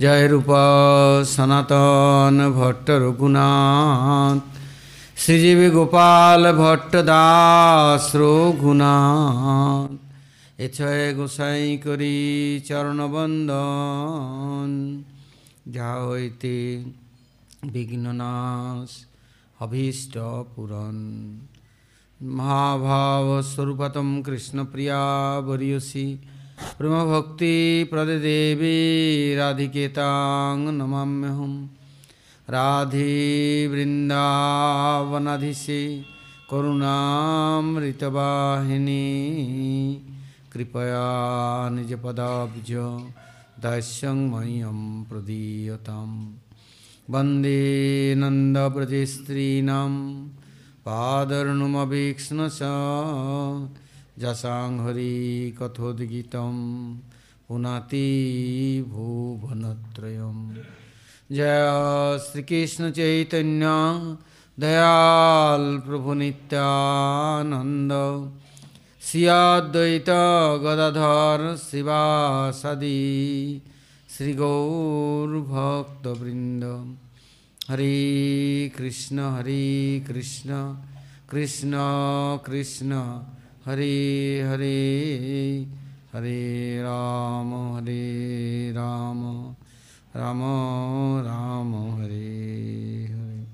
জয় রূপ সনাতন ভট্ট রঘুনাথ। শ্রীজীবী গোপাল ভট্ট দাস রঘুনাথ। এছয় গোসাই করি চরণবন্দন। যা হইতে বিঘ্ননাশ অভীষ্ট পূরণ। মহাভাব স্বরূপতম কৃষ্ণপ্রিয়া বরিয়সী ब्रह्मभक्तिप्रददेवी राधिकेतां नमाम्यहं राधिवृन्दावनाधिशे करुणामृतवाहिनी। कृपया निज निजपदाब्ज दास्यं मह्यं प्रदीयतां वंदे नन्दव्रजस्त्रीणां पादर्णुमवीक्ष्ण स जसां हरिकथोद्गीतं पुनाति भुवनत्रयं जय श्रीकृष्णचैतन्य, दयाल प्रभुनित्यानन्द श्रियाद्वैत गदाधर शिवासदि श्रीगौरभक्तवृन्द हरे कृष्ण हरे कृष्ण कृष्ण कृष्ण। हरे हरे हरे राम हरे राम राम राम हरे हरे।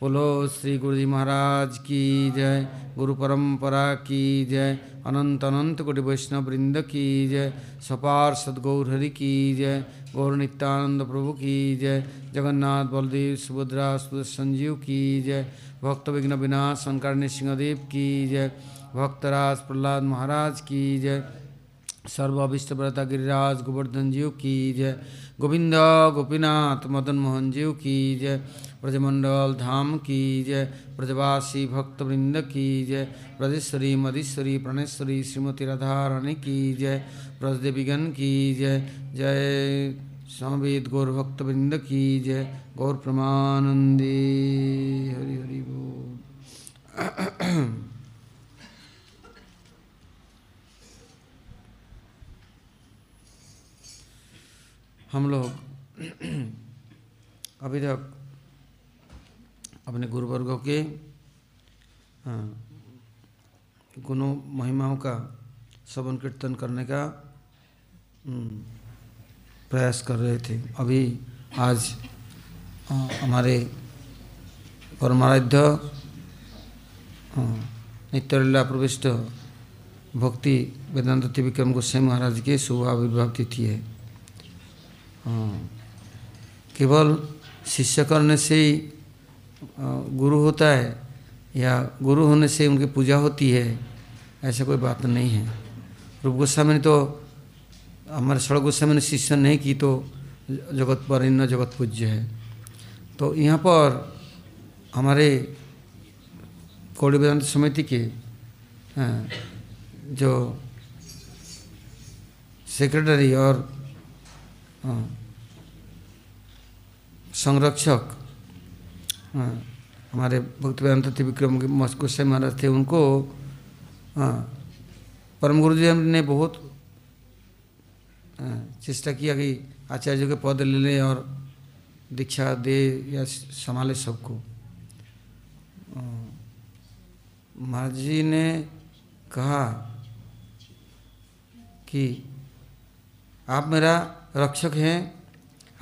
बोलो श्री गुरु जी महाराज की जय, गुरु परंपरा की जय, अनंत अनंत कोटि वैष्णव वृंद की जय, सपार सदगौर हरि की जय, गौर नित्यानंद प्रभु की जय, जगन्नाथ बलदेव सुभद्रा सुदर्शन संजीव की जय, भक्त विघ्न विनाश शंकर सिंहदेव की जय भक्तराज प्रहलाद महाराज की जय। सर्व अभिष्टव्रता गिरिराज गोवर्धन जीव की जय। गोविंद गोपीनाथ मदन मोहन जीव की जय। ब्रजमंडल धाम की जय। ब्रजवासी भक्तवृंद की जय। ब्रजेश्वरी, मधीश्वरी, प्रणेश्वरी, श्रीमती राधारानी की जय। ब्रजदेवीगण की जय। जय समवेद गौर भक्तवृंद की जय। गौर प्रमानंदे। हरि हरि बोल। हम लोग अभी तक अपने गुरुवर्गों के हाँ, गुणों महिमाओं का श्रवण कीर्तन करने का हम्म, प्रयास कर रहे थे। अभी आज हमारे परमाराध्य नित्यलीला प्रविष्ट भक्ति वेदांत विक्रम गोस्वामी महाराज के शुभ आविर्भाव तिथि है हाँ, केवल शिष्य करने से ही गुरु होता है या गुरु होने से उनकी पूजा होती है, ऐसा कोई बात नहीं है। रूप गोस्वामी ने तो हमारे सड़क गोस्वामी ने शिष्य नहीं की तो जगत पर इन जगत पूज्य है। तो यहाँ पर हमारे कौड़ी वेदांत समिति के जो सेक्रेटरी और संरक्षक। हमारे भक्त वेदांत विक्रम गोस्वामी महाराज थे उनको। परम गुरु जी ने बहुत चेष्टा किया कि आचार्य के पद ले लें और दीक्षा दे या संभाले सबको। महाराज जी ने कहा कि आप मेरा रक्षक हैं।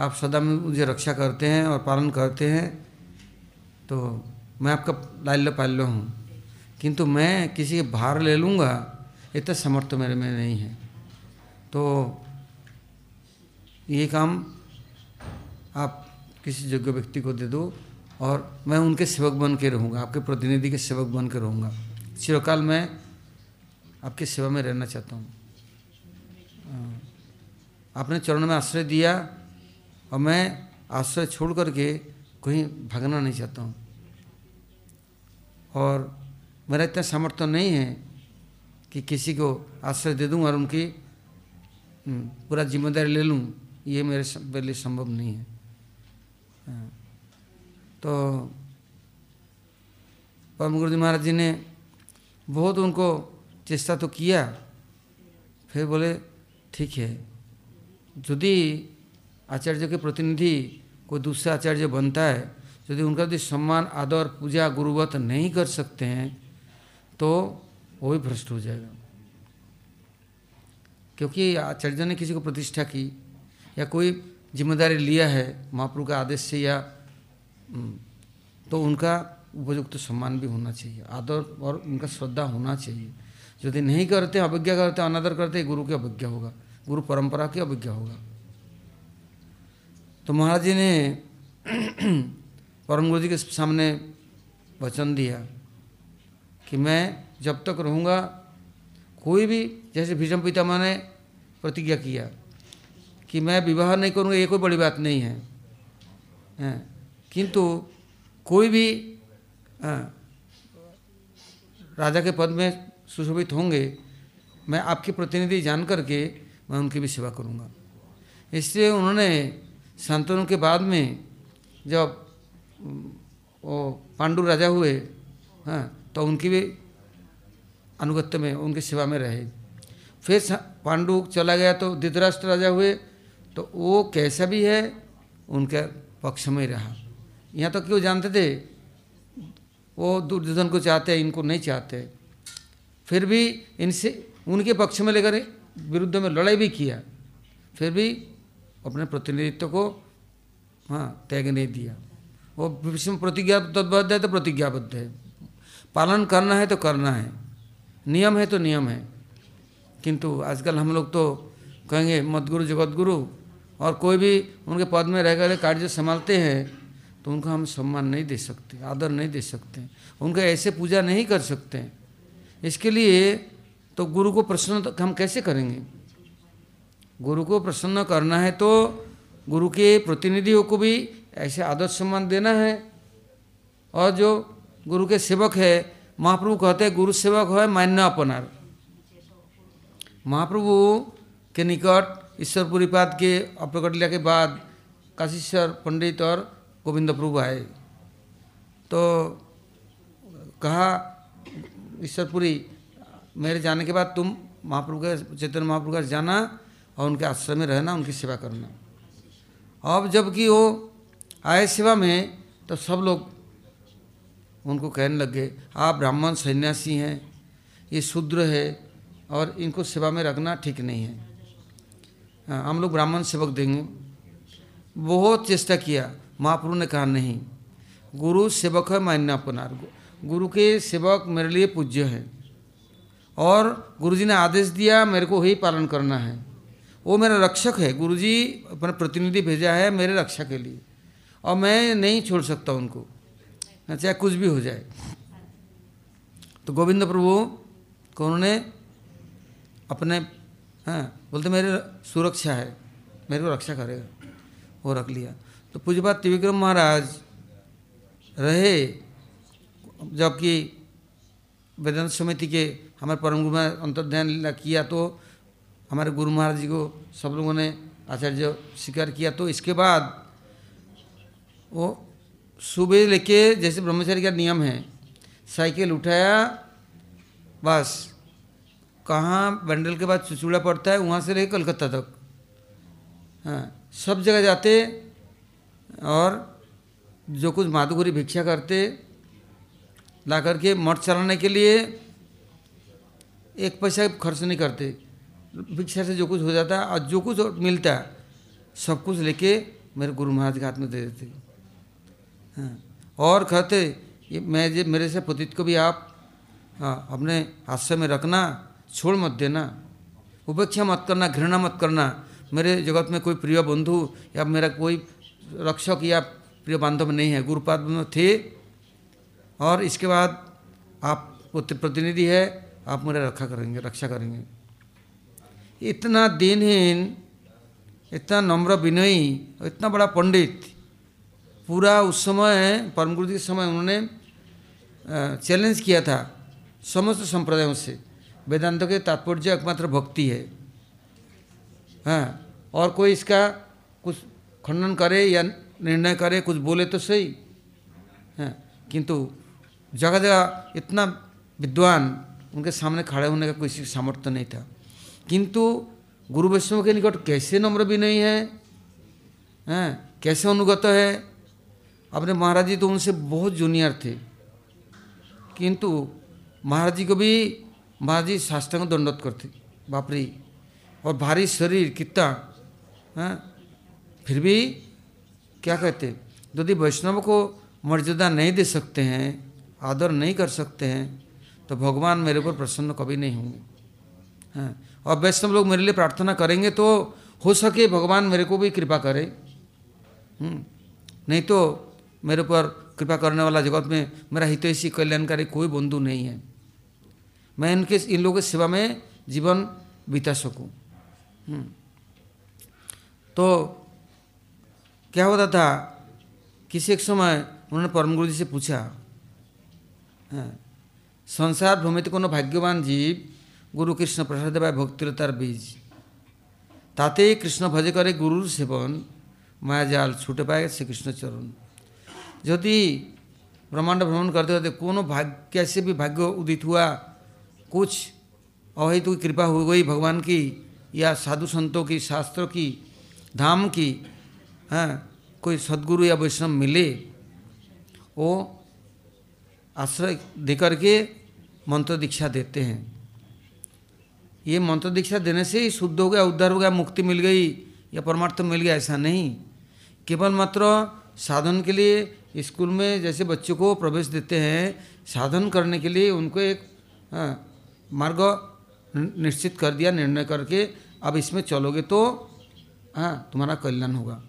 आप सदा में मुझे रक्षा करते हैं और पालन करते हैं। तो मैं आपका लाल्य पाल्य हूँ। किंतु मैं किसी के भार ले लूँगा, इतना समर्थ मेरे में नहीं है। तो ये काम आप किसी योग्य व्यक्ति को दे दो और मैं उनके सेवक बन के रहूँगा, आपके प्रतिनिधि के सेवक बन के रहूँगा। चिरकाल मैं आपकी सेवा में रहना चाहता हूँ। आपने चरण में आश्रय दिया और मैं आश्रय छोड़ करके कहीं भागना नहीं चाहता हूँ। और मेरा इतना सामर्थ्य नहीं है कि किसी को आश्रय दे दूँ और उनकी पूरा ज़िम्मेदारी ले लूँ, ये मेरे मेरे लिए संभव नहीं है। तो परम गुरुजी महाराज जी ने बहुत उनको चेष्टा तो किया, फिर बोले, ठीक है यदि आचार्य के प्रतिनिधि कोई दूसरा आचार्य बनता है यदि उनका यदि सम्मान आदर पूजा गुरुवत नहीं कर सकते हैं तो वो भी भ्रष्ट हो जाएगा क्योंकि आचार्य ने किसी को प्रतिष्ठा की या कोई ज़िम्मेदारी लिया है महाप्रभु का आदेश से या तो उनका उपयुक्त सम्मान भी होना चाहिए आदर और उनका श्रद्धा होना चाहिए यदि नहीं करते अवज्ञा करते अनादर करते गुरु की अवज्ञा होगा गुरु परंपरा की अवज्ञा होगा। तो महाराज जी ने परम गुरु जी के सामने वचन दिया कि मैं जब तक रहूँगा कोई भी जैसे भीषम पितामह ने प्रतिज्ञा किया कि मैं विवाह नहीं करूँगा ये कोई बड़ी बात नहीं है, है किंतु कोई भी आ, राजा के पद में सुशोभित होंगे मैं आपके प्रतिनिधि जान करके मैं उनकी भी सेवा करूँगा। इसलिए उन्होंने शांतनु के बाद में जब वो पांडु राजा हुए हाँ तो उनकी भी अनुगत्य में, उनकी सेवा में रहे। फिर पांडु चला गया तो धृतराष्ट्र राजा हुए तो वो कैसा भी है, उनके पक्ष में रहा। यहाँ तो क्यों जानते थे, वो दुर्योधन को चाहते हैं इनको नहीं चाहते। फिर भी इनसे, उनके पक्ष में लेकर विरुद्ध में लड़ाई भी किया, फिर भी अपने प्रतिनिधित्व को हाँ त्याग नहीं दिया। वो विषम प्रतिज्ञा तद्बद्ध है तो प्रतिज्ञाबद्ध है। पालन करना है तो करना है। नियम है तो नियम है। किंतु आजकल हम लोग तो कहेंगे, मदगुरु जगतगुरु और कोई भी उनके पद में रह कर कार्य संभालते हैं तो उनको हम सम्मान नहीं दे सकते, आदर नहीं दे सकते। उनका ऐसे पूजा नहीं कर सकते। इसके लिए तो गुरु को प्रसन्न हम कैसे करेंगे? गुरु को प्रसन्न करना है तो गुरु के प्रतिनिधियों को भी ऐसे आदर सम्मान देना है। और जो गुरु के सेवक है, महाप्रभु कहते हैं, गुरु सेवक है मान्य अपनार। महाप्रभु के निकट ईश्वरपुरी पाद के अप्रकट लिया के बाद काशीश्वर पंडित और गोविंद प्रभु आए। तो कहा ईश्वरपुरी मेरे जाने के बाद तुम महाप्रभु के चैतन्य महाप्रभु का जाना और उनके आश्रम में रहना उनकी सेवा करना। अब जबकि वो आए सेवा में तो सब लोग उनको कहने लग गए आप ब्राह्मण सन्यासी हैं ये शूद्र है और इनको सेवा में रखना ठीक नहीं है। हाँ, हम लोग ब्राह्मण सेवक देंगे। बहुत चेष्टा किया। महाप्रभु ने कहा नहीं गुरु सेवक है मान्यापनार गुरु के सेवक मेरे लिए पूज्य है। और गुरुजी ने आदेश दिया, मेरे को वही पालन करना है। वो मेरा रक्षक है। गुरुजी अपना प्रतिनिधि भेजा है मेरे रक्षा के लिए। और मैं नहीं छोड़ सकता उनको चाहे कुछ भी हो जाए। तो गोविंद प्रभु को उन्होंने अपने हाँ बोलते मेरे सुरक्षा है, मेरे को रक्षा करेगा। वो रख लिया। तो पूजपा त्रिविक्रम महाराज रहे, जबकि वेदांत समिति के हमारे परम गुरु में अंतर्ध्यान किया तो हमारे गुरु महाराज जी को सब लोगों ने आचार्य स्वीकार किया। तो इसके बाद वो सुबह लेके जैसे ब्रह्मचारी का नियम है, साइकिल उठाया, बस। कहाँ बंडल के बाद चुचूड़ा पड़ता है, वहाँ से लेके कलकत्ता तक। हाँ सब जगह जाते और जो कुछ माधुगुरी भिक्षा करते, ला करके मठ चलाने के लिए एक पैसा खर्च नहीं करते। भिक्षा से जो कुछ हो जाता है और जो कुछ मिलता है सब कुछ लेके मेरे गुरु महाराज के हाथ में दे देते। हाँ और कहते, ये मैं जे मेरे से पतित को भी आप हाँ अपने हास्य में रखना, छोड़ मत देना, उपेक्षा मत करना, घृणा मत करना। मेरे जगत में कोई प्रिय बंधु या मेरा कोई रक्षक या प्रिय बांधव नहीं है, गुरुपाद में थे, और इसके बाद आप प्रतिनिधि है आप मेरा रक्षा करेंगे रक्षा करेंगे। इतना दिनहीन, इतना नम्र विनयी और इतना बड़ा पंडित, पूरा उस समय परम गुरु जी के समय उन्होंने चैलेंज किया था समस्त संप्रदायों से। वेदांतों के तात्पर्य एकमात्र भक्ति है। हाँ और कोई इसका कुछ खंडन करे या निर्णय करे, कुछ बोले तो सही। हाँ किंतु जगह जगह इतना विद्वान उनके सामने खड़े होने का कोई सामर्थ्य नहीं था। किंतु गुरु वैष्णव के निकट कैसे नम्र भी नहीं है, हैं, कैसे अनुगत है? अपने महाराज जी तो उनसे बहुत जूनियर थे। किंतु महाराज जी को भी, महाराज जी साष्टांग दंडत करते, बापरी। और भारी शरीर, कितना, हैं? फिर भी क्या कहते, यदि वैष्णव को मर्यादा नहीं दे सकते हैं, आदर नहीं कर सकते हैं तो भगवान मेरे ऊपर प्रसन्न कभी नहीं होंगे। हैं। और वैष्णव लोग मेरे लिए प्रार्थना करेंगे तो हो सके भगवान मेरे को भी कृपा करे। नहीं तो मेरे ऊपर कृपा करने वाला जगत में मेरा हितैषी कल्याणकारी कोई बंधु नहीं है। मैं इनके, इन लोगों की सेवा में जीवन बिता सकूँ। तो क्या होता था? किसी एक समय उन्होंने परम गुरु जी से पूछा। संसार भ्रमित কোনো ভাগ্যবান জীব গুরু কৃষ্ণ প্রসাদ পায় ভক্তিরতার বীজ তাতে কৃষ্ণ ভজে করে গুরুর সেবন মায়াজাল ছুটে পায় শ্রীকৃষ্ণচরণ যদি ब्रह्मांड भ्रमण करते करते कोनो भाग्य कैसे भी भाग्य उदित हुआ कुछ अवैध की कृपा हो गई भगवान की या साधु संतों की शास्त्रों की धाम की हाँ कोई सदगुरु या वैष्णव मिले वो आश्रय दे करके मंत्र दीक्षा देते हैं। ये मंत्र दीक्षा देने से ही शुद्ध हो गया, उद्धार हो गया, मुक्ति मिल गई, या परमार्थ मिल गया, ऐसा नहीं। केवल मात्र साधन के लिए स्कूल में जैसे बच्चों को प्रवेश देते हैं, साधन करने के लिए उनको एक मार्ग निश्चित कर दिया, निर्णय करके अब इसमें चलोगे तो हाँ तुम्हारा कल्याण होगा।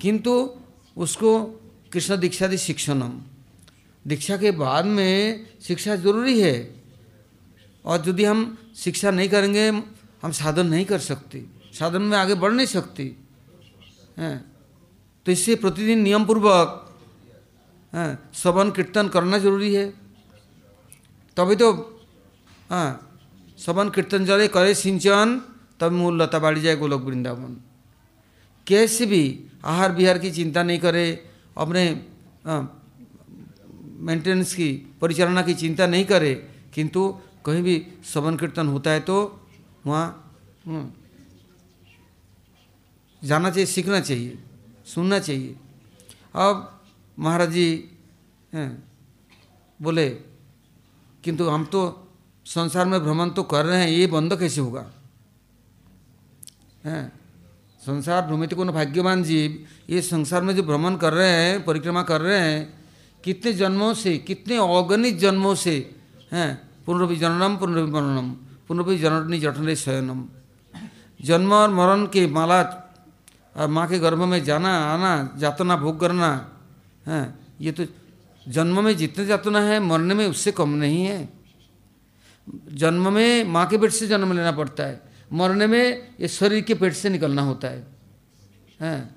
किंतु उसको कृष्ण दीक्षा दी शिक्षणम। दीक्षा के बाद में शिक्षा ज़रूरी है। और यदि हम शिक्षा नहीं करेंगे, हम साधन नहीं कर सकते, साधन में आगे बढ़ नहीं सकते। हैं? तो इससे प्रतिदिन नियम पूर्वक श्रवण कीर्तन करना ज़रूरी है। तभी तो हाँ श्रवण कीर्तन जरे करे सिंचन, तब मूल लता बाड़ी जाए गोलोक वृंदावन। कैसे भी आहार विहार की चिंता नहीं करे, अपने मेंटेनेंस की, परिचालना की चिंता नहीं करे, किंतु कहीं भी श्रवण कीर्तन होता है तो वहाँ जाना चाहिए, सीखना चाहिए, सुनना चाहिए। अब महाराज जी बोले, किंतु हम तो संसार में भ्रमण तो कर रहे हैं, ये बंद कैसे होगा? हैं, संसार भ्रमित को भाग्यवान जीव, ये संसार में जो भ्रमण कर रहे हैं, परिक्रमा कर रहे हैं कितने जन्मों से, कितने अगणित जन्मों से, हैं, पुनरभि जननम, पुनरभि मरणम, पुनरभि जननी जठने शयनम। जन्म और मरण के माला और माँ के गर्भ में जाना, आना, जातना, भोग करना, है, ये तो जन्म में जितने जातना है, मरने में उससे कम नहीं है। जन्म में माँ के पेट से जन्म लेना पड़ता है, मरने में ये शरीर के पेट से निकलना होता है, हैं,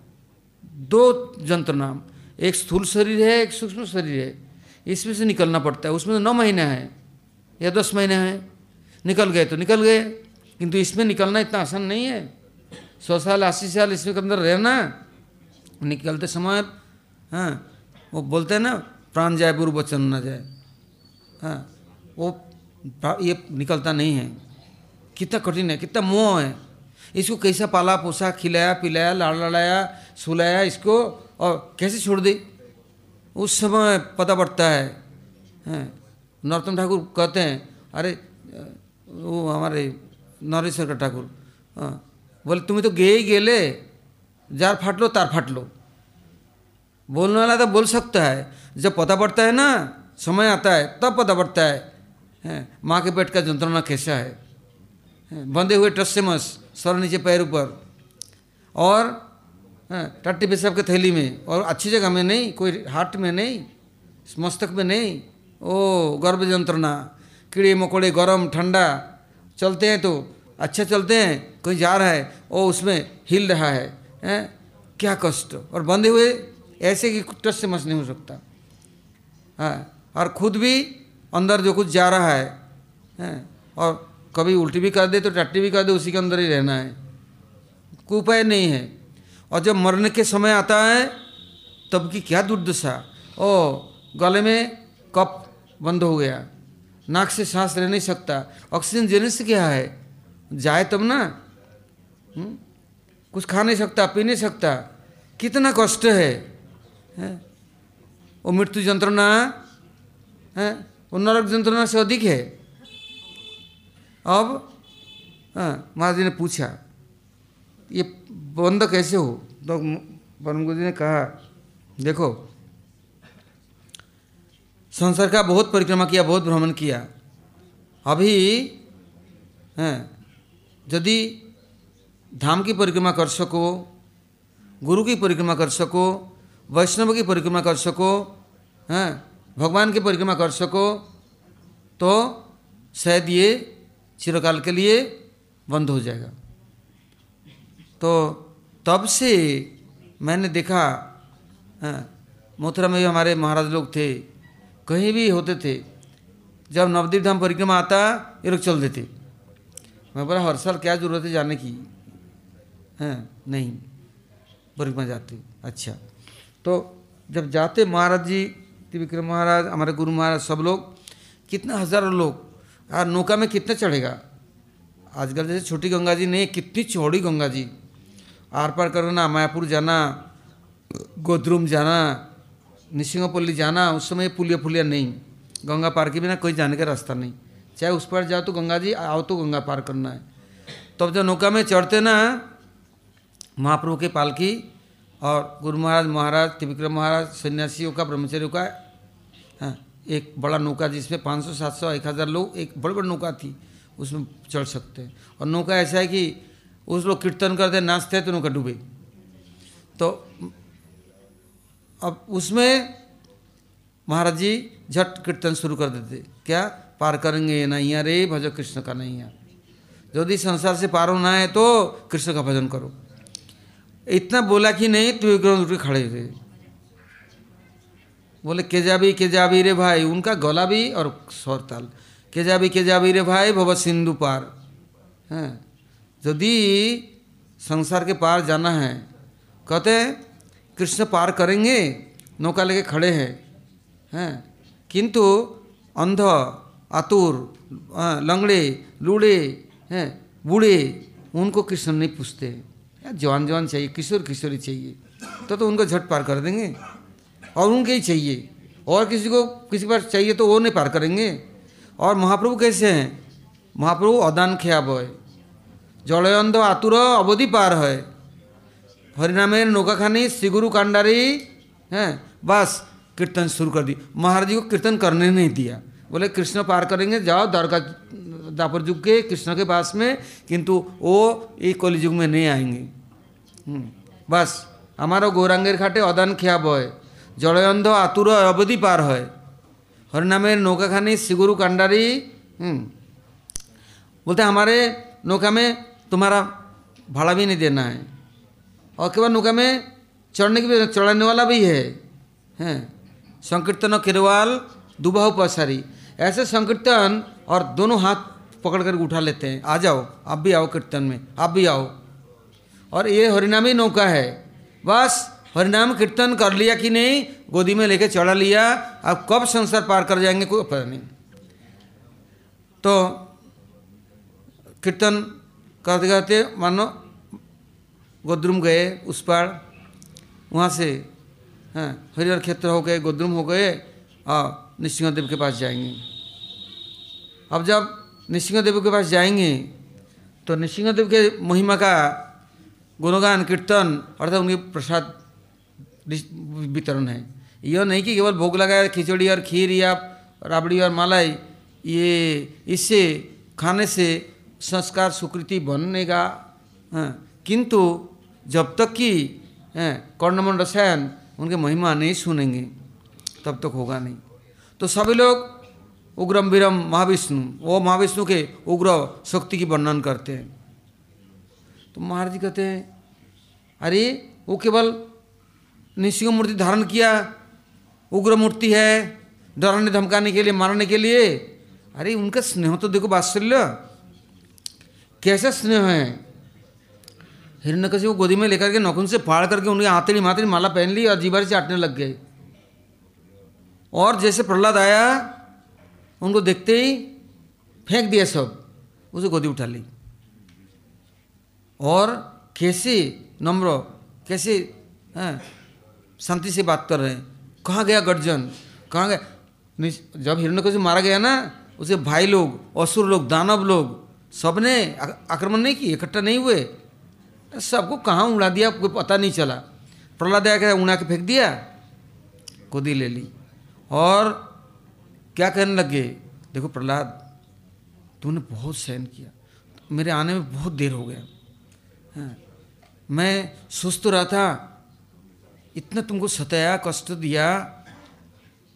दो जंत्र नाम। एक स्थूल शरीर है, एक सूक्ष्म शरीर है। इसमें से निकलना पड़ता है। उसमें तो नौ महीने हैं, या दस महीने हैं। निकल गए तो निकल गए, किंतु इसमें निकलना इतना आसान नहीं है। सौ साल, अस्सी साल इसमें के अंदर रहना, निकलते समय हाँ वो बोलते हैं ना, प्राण जाए बुरु वचन न जाए। हाँ वो ये निकलता नहीं है। कितना कठिन है, कितना मोह है। इसको कैसा पाला पोसा खिलाया, पिलाया लाड़ लड़ाया सुलाया, इसको और कैसे छोड़ दे? उस समय पता पड़ता है। हैं नरोत्तम ठाकुर कहते हैं अरे वो हमारे नरेश्वर का ठाकुर। हाँ बोले तुम्हें तो गे ही गेले। जार फाट लो तार फाट लो। बोलने वाला तो बोल सकता है। जब पता पड़ता है ना समय आता है तब पता पड़ता है, है माँ के पेट का जंत्रणा कैसा है? बंधे हुए टस से मस सर नीचे पैर ऊपर। और टट्टी पेशाब के थैली में। और अच्छी जगह में नहीं, कोई हार्ट में नहीं, मस्तक में नहीं। ओ, गर्भ यंत्रणा, कीड़े मकोड़े गर्म, ठंडा, चलते हैं तो अच्छा चलते हैं, कहीं जा रहा है, ओ, उसमें हिल रहा है, हैं? क्या कष्ट। और बंधे हुए, ऐसे कि टस से मस नहीं हो सकता। हाँ और खुद भी अंदर जो कुछ जा रहा है, हैं? और कभी उल्टी भी कर दे तो टट्टी भी कर दे, उसी के अंदर ही रहना है। कोई उपाय नहीं है। और जब मरने के समय आता है तब की क्या दुर्दशा। ओ गले में कप बंद हो गया। नाक से सांस ले नहीं सकता। ऑक्सीजन देने से क्या है? जाए तब ना। हुँ? कुछ खा नहीं सकता पी नहीं सकता। कितना कष्ट है, है? वो मृत्यु यंत्रणा है? वो नरक यंत्रणा से अधिक है। अब हाँ महाराज जी ने पूछा ये बंद कैसे हो? तो परम गुरु जी ने कहा, देखो, संसार का बहुत परिक्रमा किया, बहुत भ्रमण किया। अभी, हैं, यदि धाम की परिक्रमा कर सको, गुरु की परिक्रमा कर सको, वैष्णव की परिक्रमा कर सको, हैं, भगवान की परिक्रमा कर सको तो शायद ये चिरकाल के लिए बंद हो जाएगा। तो तब से मैंने देखा मथुरा में भी हमारे महाराज लोग थे, कहीं भी होते थे, जब नवदीप धाम परिक्रमा आता, ये लोग चल देते मैं बोला, हर साल क्या ज़रूरत है जाने की? हैं, नहीं, परिक्रमा जाते अच्छा तो जब जाते महाराज जी, त्रिविक्रम महाराज, हमारे गुरु महाराज, सब लोग, कितना हज़ारों लोग, यार नौका में कितने चढ़ेगा? आजकल जैसे छोटी गंगा जी नहीं, कितनी चौड़ी गंगा जी। आर पार करना मायापुर जाना, गोद्रुम जाना निशिंगपल्ली जाना, उस समय पुलिया पुलिया नहीं। गंगा पार के बिना कोई जाने का रास्ता नहीं। चाहे उस पर जाओ तो गंगा जी, आओ तो गंगा पार करना है। तब तो जब नौका में चढ़ते ना, महाप्रभु के पालकी और गुरु महाराज महाराज, त्रिविक्रम महाराज, सन्यासियों का, ब्रह्मचर्यों का हाँ एक बड़ा नौका जिसमें 500 700 एक हज़ार लोग, एक बड़ी बड़ी नौका थी, उसमें चढ़ सकते हैं। और नौका ऐसा है कि उस लोग कीर्तन करते, नाचते तो नौका डूबे तो अब उसमें महाराज जी झट कीर्तन शुरू कर देते। क्या? पार करेंगे नैया रे भजो कृष्ण का नैया यदि संसार से पार होना है तो कृष्ण का भजन करो। इतना बोला कि नहीं तो एक उठ खड़े थे। बोले, के जाबी के जाबी रे भाई। उनका गला भी और स्वर ताल। के जाबी के जाबी रे भाई, भव सिंधु पार। हैं। यदि संसार के पार जाना है, कहते हैं, कृष्ण पार करेंगे, नौका लेके खड़े हैं हैं? किंतु अंध, आतुर लंगड़े, लूड़े, हैं? बूढ़े, उनको कृष्ण नहीं पूछते। जवान जवान चाहिए, किशोर किशोरी चाहिए तो तो उनको झट पार कर देंगे। और उनके ही चाहिए। और किसी को, किसी पास चाहिए तो वो नहीं पार करेंगे। और महाप्रभु कैसे हैं? महाप्रभु अदान ख्या बय जलयंध आतुर अवधि पार है हरिनामेर नौका खानी सिगुरु कांडारी हैं बस कीर्तन शुरू कर दी महाराज जी को कीर्तन करने नहीं दिया बोले कृष्ण पार करेंगे जाओ द्वारका दापर युग के कृष्ण के पास में किंतु वो एक कलि युग में नहीं आएंगे बस हमारा गौरांगेर घाटे अदान ख्या बय জলয়ন্ধ আতুর অবধি পার হয় हरनामेर नौका खानी सिगुरु कांडारी बोलते हमारे नौका में तुम्हारा भाड़ा भी नहीं देना है। और केवल नौका में चढ़ने की भी चढ़ाने वाला भी है। हैं। संकीर्तन किरवाल दुबाहु पसारी ऐसे संकीर्तन और दोनों हाथ पकड़ कर उठा लेते हैं। आ जाओ, आप भी आओ कीर्तन में। आप भी आओ। और ये हरिनामी नौका है। बस हरिनाम कीर्तन कर लिया कि नहीं? गोदी में लेके चढ़ा लिया। अब कब संसार पार कर जाएँगे कोई पता नहीं। तो कीर्तन करते कहते मानो गोद्रुम गए, उस पार वहाँ से हाँ हरिहर क्षेत्र हो गए गोद्रुम हो गए और नृसिंहदेव के पास जाएँगे। अब जब नृसिंहदेव के पास जाएँगे तो नृसिंहदेव के महिमा का गुणगान, कीर्तन, अर्थात उनके प्रसाद वितरण है। यह नहीं कि केवल भोग लगाया खिचड़ी और खीर या राबड़ी और मलाई, ये, इससे खाने से संस्कार सुकृति बनेगा हाँ, किंतु जब तक कि कर्णमन रसायन उनके महिमा नहीं सुनेंगे तब तक होगा नहीं। तो सभी लोग उग्रम विरम महाविष्णु वो महाविष्णु के उग्र शक्ति की वर्णन करते हैं। तो महाराज जी कहते हैं अरे वो केवल निशिंग मूर्ति धारण किया उग्र मूर्ति है डराने धमकाने के लिए मारने के लिए? अरे उनका स्नेह तो देखो वात्सल्य। कैसा स्नेह है? हिरण्य कसी को गोदी में लेकर के नखुन से फाड़ करके उनके हाथड़ी माथड़ी माला पहन ली और जीवर चाटने लग गए। और जैसे प्रहलाद आया, उनको देखते ही फेंक दिया सब, उसे गोदी उठा ली। और कैसे नम्र, कैसे, हैं, शांति से बात कर रहे हैं। कहाँ गया गर्जन? कहाँ गया? जब हिरण्यकशिपु मारा गया ना, उसे भाई लोग, असुर लोग, दानव लोग सबने आक्रमण नहीं किए इकट्ठा नहीं हुए। सबको कहाँ उड़ा दिया कोई पता नहीं चला। प्रहलाद आया क्या उड़ा के फेंक दिया गोदी ले ली। और क्या कहने लगे देखो प्रहलाद तूने बहुत सहन किया। मेरे आने में बहुत देर हो गया। हाँ, मैं सुस्त तो रहा था। इतना तुमको सताया कष्ट दिया।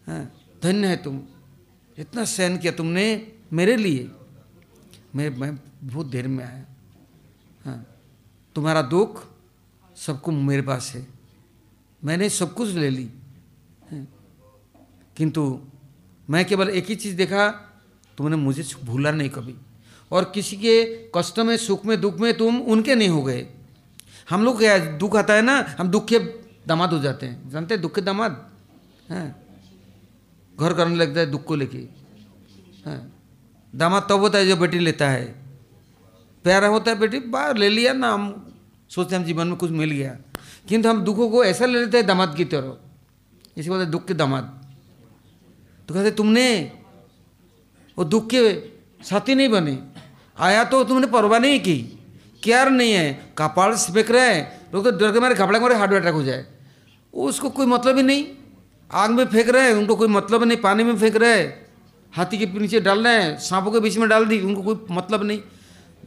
हाँ, धन्य है तुम। इतना सहन किया तुमने मेरे लिए। मैं मैं बहुत देर में आया। हाँ। तुम्हारा दुख सबको मेरे पास है। मैंने सब कुछ ले ली। हैं। किंतु मैं केवल एक ही चीज़ देखा, तुमने मुझे भूला नहीं कभी। और किसी के कष्ट में, सुख में, दुख में तुम उनके नहीं हो गए। हम लोग क्या दुख आता है ना, हम दुख के दामाद हो जाते हैं। जानते हैं दुख के दामाद? हैं। घर करने लगता है दुख को लेके। हैं। दामाद तब होता है जो बेटी लेता है। प्यारा होता है बेटी, बाहर ले लिया ना, हम सोचते हम जीवन में कुछ मिल गया। किंतु हम दुखों को ऐसा ले लेते हैं दामाद की तरह। इसी बोलते दुख के दामाद। तो कहते तुमने वो दुख के साथी नहीं बने। आया तो तुमने परवाह नहीं की। केयर नहीं है, कपाल फेंक रहे हैं। लोग तो डर के मारे, घबरा के मारे, हार्ट अटैक हो जाए। उसको कोई मतलब ही नहीं। आग में फेंक रहे हैं, उनको कोई मतलब नहीं, पानी में फेंक रहे हैं। हाथी के नीचे डाल रहे हैं, सांपों के बीच में डाल दी, उनको कोई मतलब नहीं।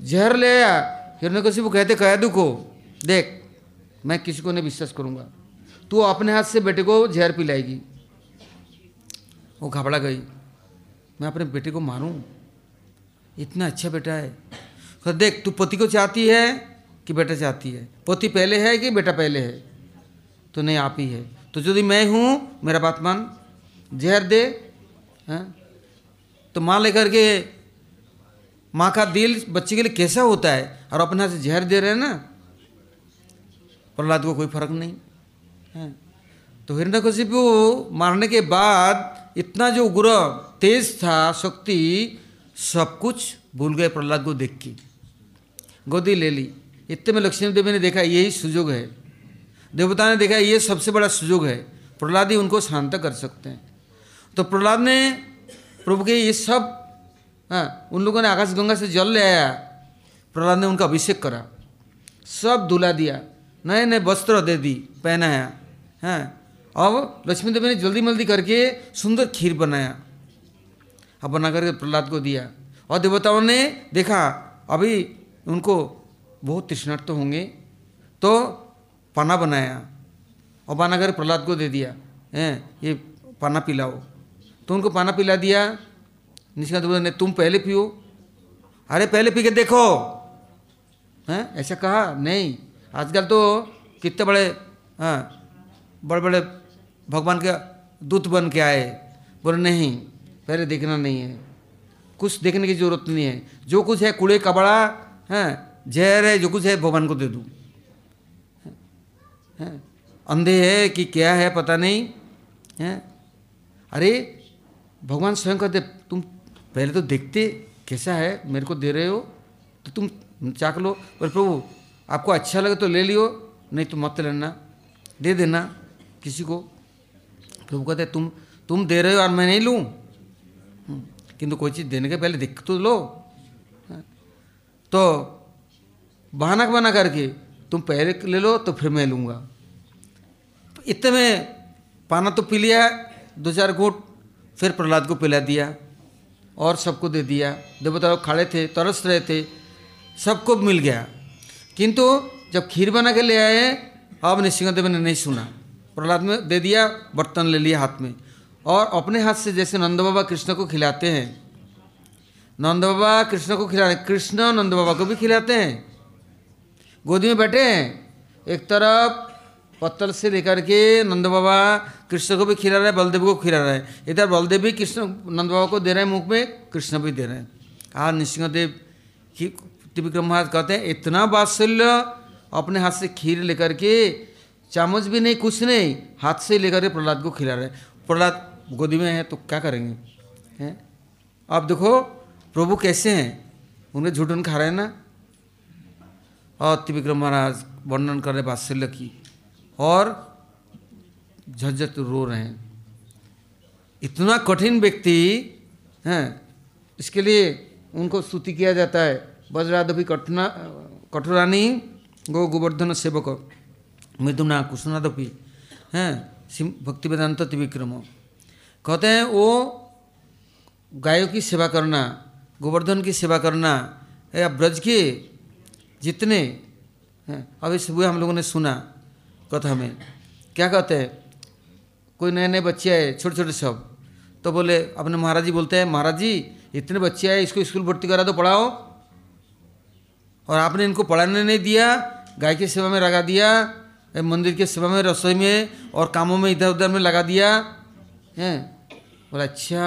जहर ले आया हिरण्यकशिपु कहते, कह दू को, देख, मैं किसी को नहीं विश्वास करूँगा। तू अपने हाथ से बेटे को जहर पिलाएगी। वो घबरा गई। मैं अपने बेटे को मारूं? इतना अच्छा बेटा है। तो देख, तू पति को चाहती है कि बेटा चाहती है? पति पहले है कि बेटा पहले है? तो नहीं, आप ही है। तो यदि मैं हूँ, मेरा बात मान। जहर दे, हैं? तो माँ लेकर के माँ का दिल बच्चे के लिए कैसा होता है? और अपने से जहर दे रहे हैं ना? प्रहलाद को कोई फ़र्क नहीं। है। तो हिरण्यकशिपु मारने के बाद इतना जो उग्र तेज था, शक्ति, सब कुछ भूल गए प्रहलाद को देख के। गोदी ले ली। इतने में लक्ष्मी देवी ने देखा यही सुजोग है। देवता ने देखा ये सबसे बड़ा सुजोग है। प्रहलाद ही उनको शांत कर सकते हैं। तो प्रहलाद ने प्रभु के ये सब हाँ उन लोगों ने आकाश गंगा से जल ले आया प्रहलाद ने उनका अभिषेक करा। सब धुला दिया नए नए वस्त्र दे दी, पहनाया, हैं। अब लक्ष्मी देवी ने जल्दी मल्दी करके सुंदर खीर बनाया अब बना करके प्रहलाद को दिया। और देवताओं ने देखा, अभी उनको बहुत तृष्णार्थ होंगे तो पाना बनाया, और बना कर प्रहलाद को दे दिया, हैं, ये पाना पिलाओ। तो उनको पाना पिला दिया। निष्कांत देवता नहीं, तुम पहले पियो। अरे, पहले पी के देखो। हैं, ऐसा कहा? नहीं, आजकल तो कितने बड़े हाँ बड़े बड़े भगवान के दूत बन के आए। बोले, नहीं, पहले देखना नहीं है। कुछ देखने की ज़रूरत नहीं है। जो कुछ है, कूड़े कबड़ा है, जहर है, जो कुछ है, भगवान को दे दूँ। हैं, अंधे है कि क्या है, पता नहीं। है, अरे भगवान स्वयं कहते, तुम पहले तो देखते कैसा है, मेरे को दे रहे हो तो तुम चाक लो पर प्रभु, आपको अच्छा लगे तो ले लियो, नहीं तो मत लेना, दे देना किसी को। प्रभु कहते, तुम तुम दे रहे हो और मैं नहीं लूँ? किंतु कोई चीज़ देने के पहले देख तो लो। तो बहाना बना करके, तुम पहले ले लो तो फिर मैं लूँगा। तो इतने में पाना तो पी लिया, दो चार घूट फिर प्रहलाद को पिला दिया और सबको दे दिया। देवता लोग खड़े थे, तरस रहे थे, सबको मिल गया। किंतु जब खीर बना के ले आए, अब नृसिंहदेव ने नहीं सुना। प्रहलाद में दे दिया, बर्तन ले लिया हाथ में। और अपने हाथ से जैसे नंद बाबा कृष्ण को खिलाते हैं। नंद बाबा कृष्ण को खिला कृष्ण नंद बाबा को भी खिलाते हैं। गोदी में बैठे हैं। एक तरफ़ पत्तल से लेकर के नंद बाबा कृष्ण को भी खिला रहे हैं, बलदेव को खिला रहे हैं। इधर बलदेव भी कृष्ण, नंद बाबा को दे रहे हैं, मुख में, कृष्ण भी दे रहे हैं। कहा, नृसिंहदेव की त्रिविक्रम महाराज कहते हैं, इतना बात्सल्य अपने हाथ से खीर लेकर के, चामच भी नहीं, कुछ नहीं, हाथ से लेकर के प्रहलाद को खिला रहे प्रहलाद गोदी में है तो क्या करेंगे? हैं? अब देखो, प्रभु कैसे हैं? उन्हें झूठन खा रहे हैं ना? और त्रिविक्रम महाराज वर्णन कर रहे बात्सल्य की। और झज्जत रो रहे हैं। इतना कठिन व्यक्ति, हैं, इसके लिए उनको स्तुति किया जाता है। वज्रादपि कठना, कठोरानी, गो गोवर्धन सेवक, मृदुना कुशनादपि हैं भक्ति वेदांत त्रिविक्रम। कहते हैं वो गायों की सेवा करना, गोवर्धन की सेवा करना, या ब्रज के जितने अभी सुबह हम लोगों ने सुना कथा में। क्या कहते हैं? कोई नए नए बच्चे आए छोटे छोटे सब तो बोले, अपने महाराज जी बोलते हैं, महाराज जी, इतने बच्चे आए, इसको स्कूल भर्ती करा दो, पढ़ाओ। और आपने इनको पढ़ाने नहीं दिया, गाय की सेवा में लगा दिया मंदिर के सेवा में, रसोई में, और कामों में इधर उधर में लगा दिया, हैं? बोला अच्छा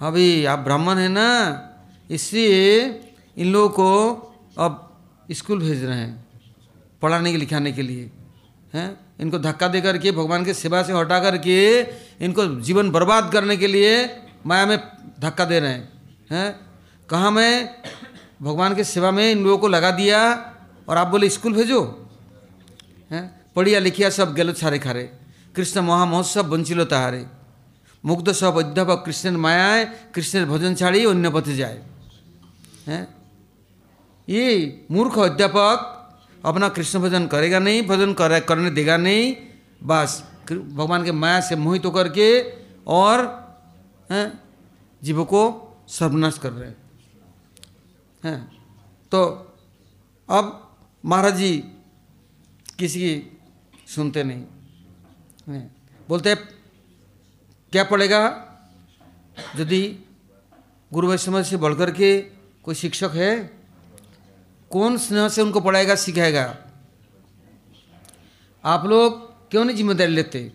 अभी आप ब्राह्मण हैं ना, इसलिए इन लोगों को अब स्कूल भेज रहे हैं, पढ़ाने के, लिखाने के लिए। हैं इनको धक्का दे करके भगवान के सेवा से हटा करके इनको जीवन बर्बाद करने के लिए माया में धक्का दे रहे हैं हैं कहाँ में भगवान के सेवा में इन लोगों को लगा दिया और आप बोले स्कूल भेजो हैं पढ़िया लिखिया सब गेलो छारे खारे कृष्ण মহামহোৎসব বঞ্চিল তাহারে মুগ্ধ সব অধ্যাপক কৃষ্ণের মায়ায় কৃষ্ণের ভজন ছাড়িয়ে অন্য পথে যায় हैं ये मूर्ख अध्यापक अपना कृष्ण भजन करेगा नहीं, भजन करे, करने देगा नहीं, बस। भगवान के माया से मोहित होकर के और, हैं, जीवों को सर्वनाश कर रहे हैं। तो अब महाराज जी किसी की सुनते नहीं। हैं, बोलते हैं, क्या पड़ेगा? यदि गुरु वैष्णव से बढ़ के कोई शिक्षक है कौन स्नेह से उनको पढ़ाएगा, सिखाएगा? आप लोग क्यों नहीं ज़िम्मेदारी लेते?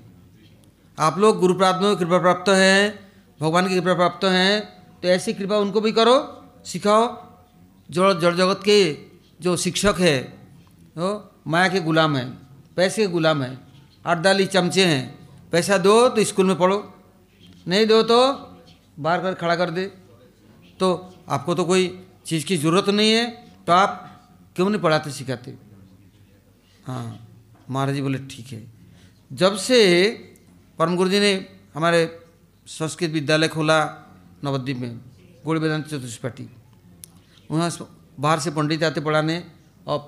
आप लोग गुरु प्राप्त में कृपा प्राप्त हैं, भगवान की कृपा प्राप्त हैं तो ऐसी कृपा उनको भी करो, सिखाओ। जो जड़ जगत के जो शिक्षक है, वो माया के गुलाम हैं, पैसे के गुलाम हैं, आठ अड़दाली चमचे हैं, पैसा दो तो स्कूल में पढ़ो, नहीं दो तो बाहर कर खड़ा कर दे। तो आपको तो कोई चीज़ की ज़रूरत नहीं है। तो आप क्यों नहीं पढ़ाते, सिखाते? हाँ महाराज जी बोले, ठीक है। जब से परम गुरु जी ने हमारे संस्कृत विद्यालय खोला, नवद्वीप में गोड़ी वेदांत चतुष्पाठी वहाँ बाहर से पंडित आते पढ़ाने और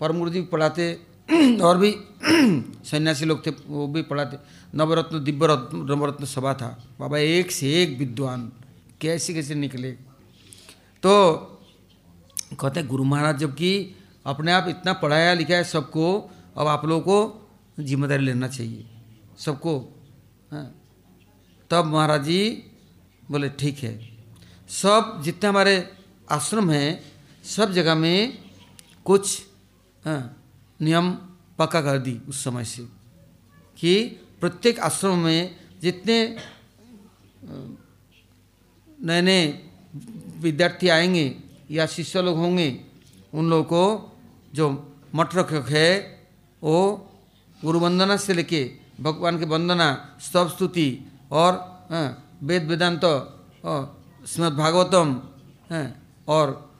परम गुरु जी पढ़ाते, और भी सन्यासी लोग थे, वो भी पढ़ाते। नवरत्न दिव्य रत्न नवरत्न सभा था। बाबा, एक से एक विद्वान कैसे कैसे निकले? तो कहते हैं, गुरु महाराज जबकि अपने आप इतना पढ़ाया लिखाया सबको, अब आप लोगों को ज़िम्मेदारी लेना चाहिए, सबको। हाँ। तब महाराज जी बोले, ठीक है। सब जितने हमारे आश्रम हैं, सब जगह में कुछ हाँ नियम पक्का कर दी उस समय से कि प्रत्येक आश्रम में जितने नए नए विद्यार्थी आएँगे या शिष्य लोग होंगे, उन लोगों को जो मठ रखक है, वो गुरु वंदना से लेके भगवान के वंदना, स्तव स्तुति और वेद वेदांत श्रीमद भागवतम और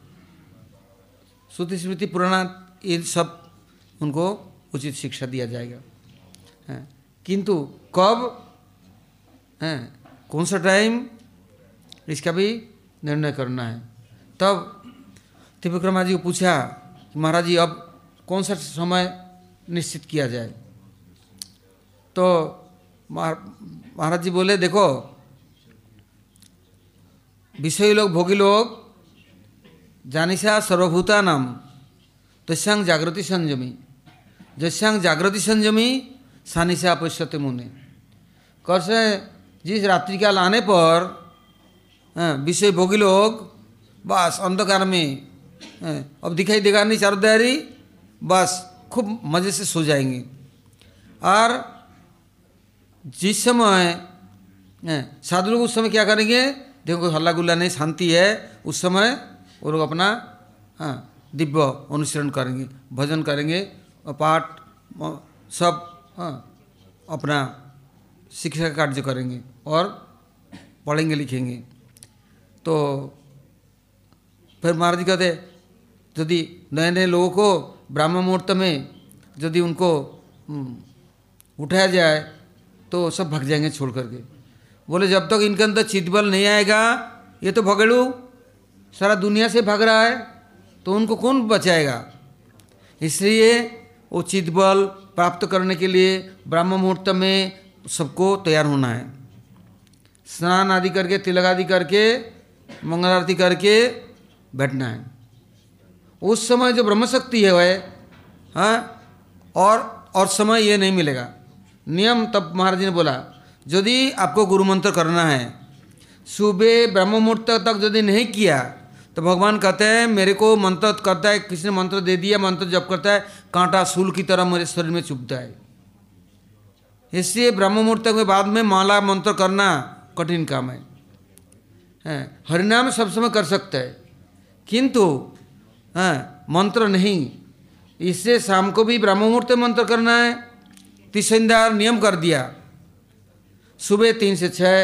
श्रुति स्मृति पुराणा ये सब उनको उचित शिक्षा दिया जाएगा। किंतु कब? कौन सा टाइम इसका भी निर्णय करना है। तब त्रिविक्रमा जी को पूछा कि महाराज जी, अब कौन सा समय निश्चित किया जाए? तो महाराज जी बोले, देखो, विषयी लोग भोगी लोग जानिसा सर्वभूता नाम तस्यांग जागृति संयमी। जस्यांग जागृति संयमी, सानिशा पश्यते मुने। कर से जिस रात्रि काल आने पर विषय भोगी लोग बस, अंधकार में अब दिखाई देगा नहीं, चारों दायरी बस, खूब मज़े से सो जाएँगे। और जिस समय साधु लोग उस समय क्या करेंगे? देखो हल्ला गुल्ला नहीं, शांति है, उस समय वो लोग अपना हाँ दिव्य अनुसरण करेंगे, भजन करेंगे पाठ सब हाँ अपना शिक्षा कार्य करेंगे और पढ़ेंगे, लिखेंगे। तो फिर महाराज कहते, यदि नए नए लोगों को ब्राह्म मुहूर्त में यदि उनको उठाया जाए तो सब भग जाएँगे छोड़ करके। बोले, जब तक इनके अंदर चितबल नहीं आएगा, ये तो भगड़ू, सारा दुनिया से भाग रहा है तो उनको कौन बचाएगा? इसलिए वो चितबल प्राप्त करने के लिए ब्राह्म मुहूर्त में सबको तैयार होना है। स्नान आदि करके, तिलक आदि करके, मंगल आरती करके बैठना है। उस समय जो ब्रह्म शक्ति है वह हाँ और और समय ये नहीं मिलेगा। नियम तब महाराज जी ने बोला, यदि आपको गुरु मंत्र करना है, सुबह ब्रह्म मुहूर्त तक यदि नहीं किया तो भगवान कहते हैं, मेरे को मंत्र करता है, किसी ने मंत्र दे दिया, मंत्र जब करता है, कांटा सूल की तरह मेरे शरीर में चुभता है। इसलिए ब्रह्म मुहूर्त के बाद में माला मंत्र करना कठिन काम है। हैं, हरिनाम सब समय कर सकता है। किंतु हाँ मंत्र नहीं। इससे शाम को भी ब्रह्म मुहूर्त मंत्र करना है। तिसंदार नियम कर दिया। सुबह तीन से छः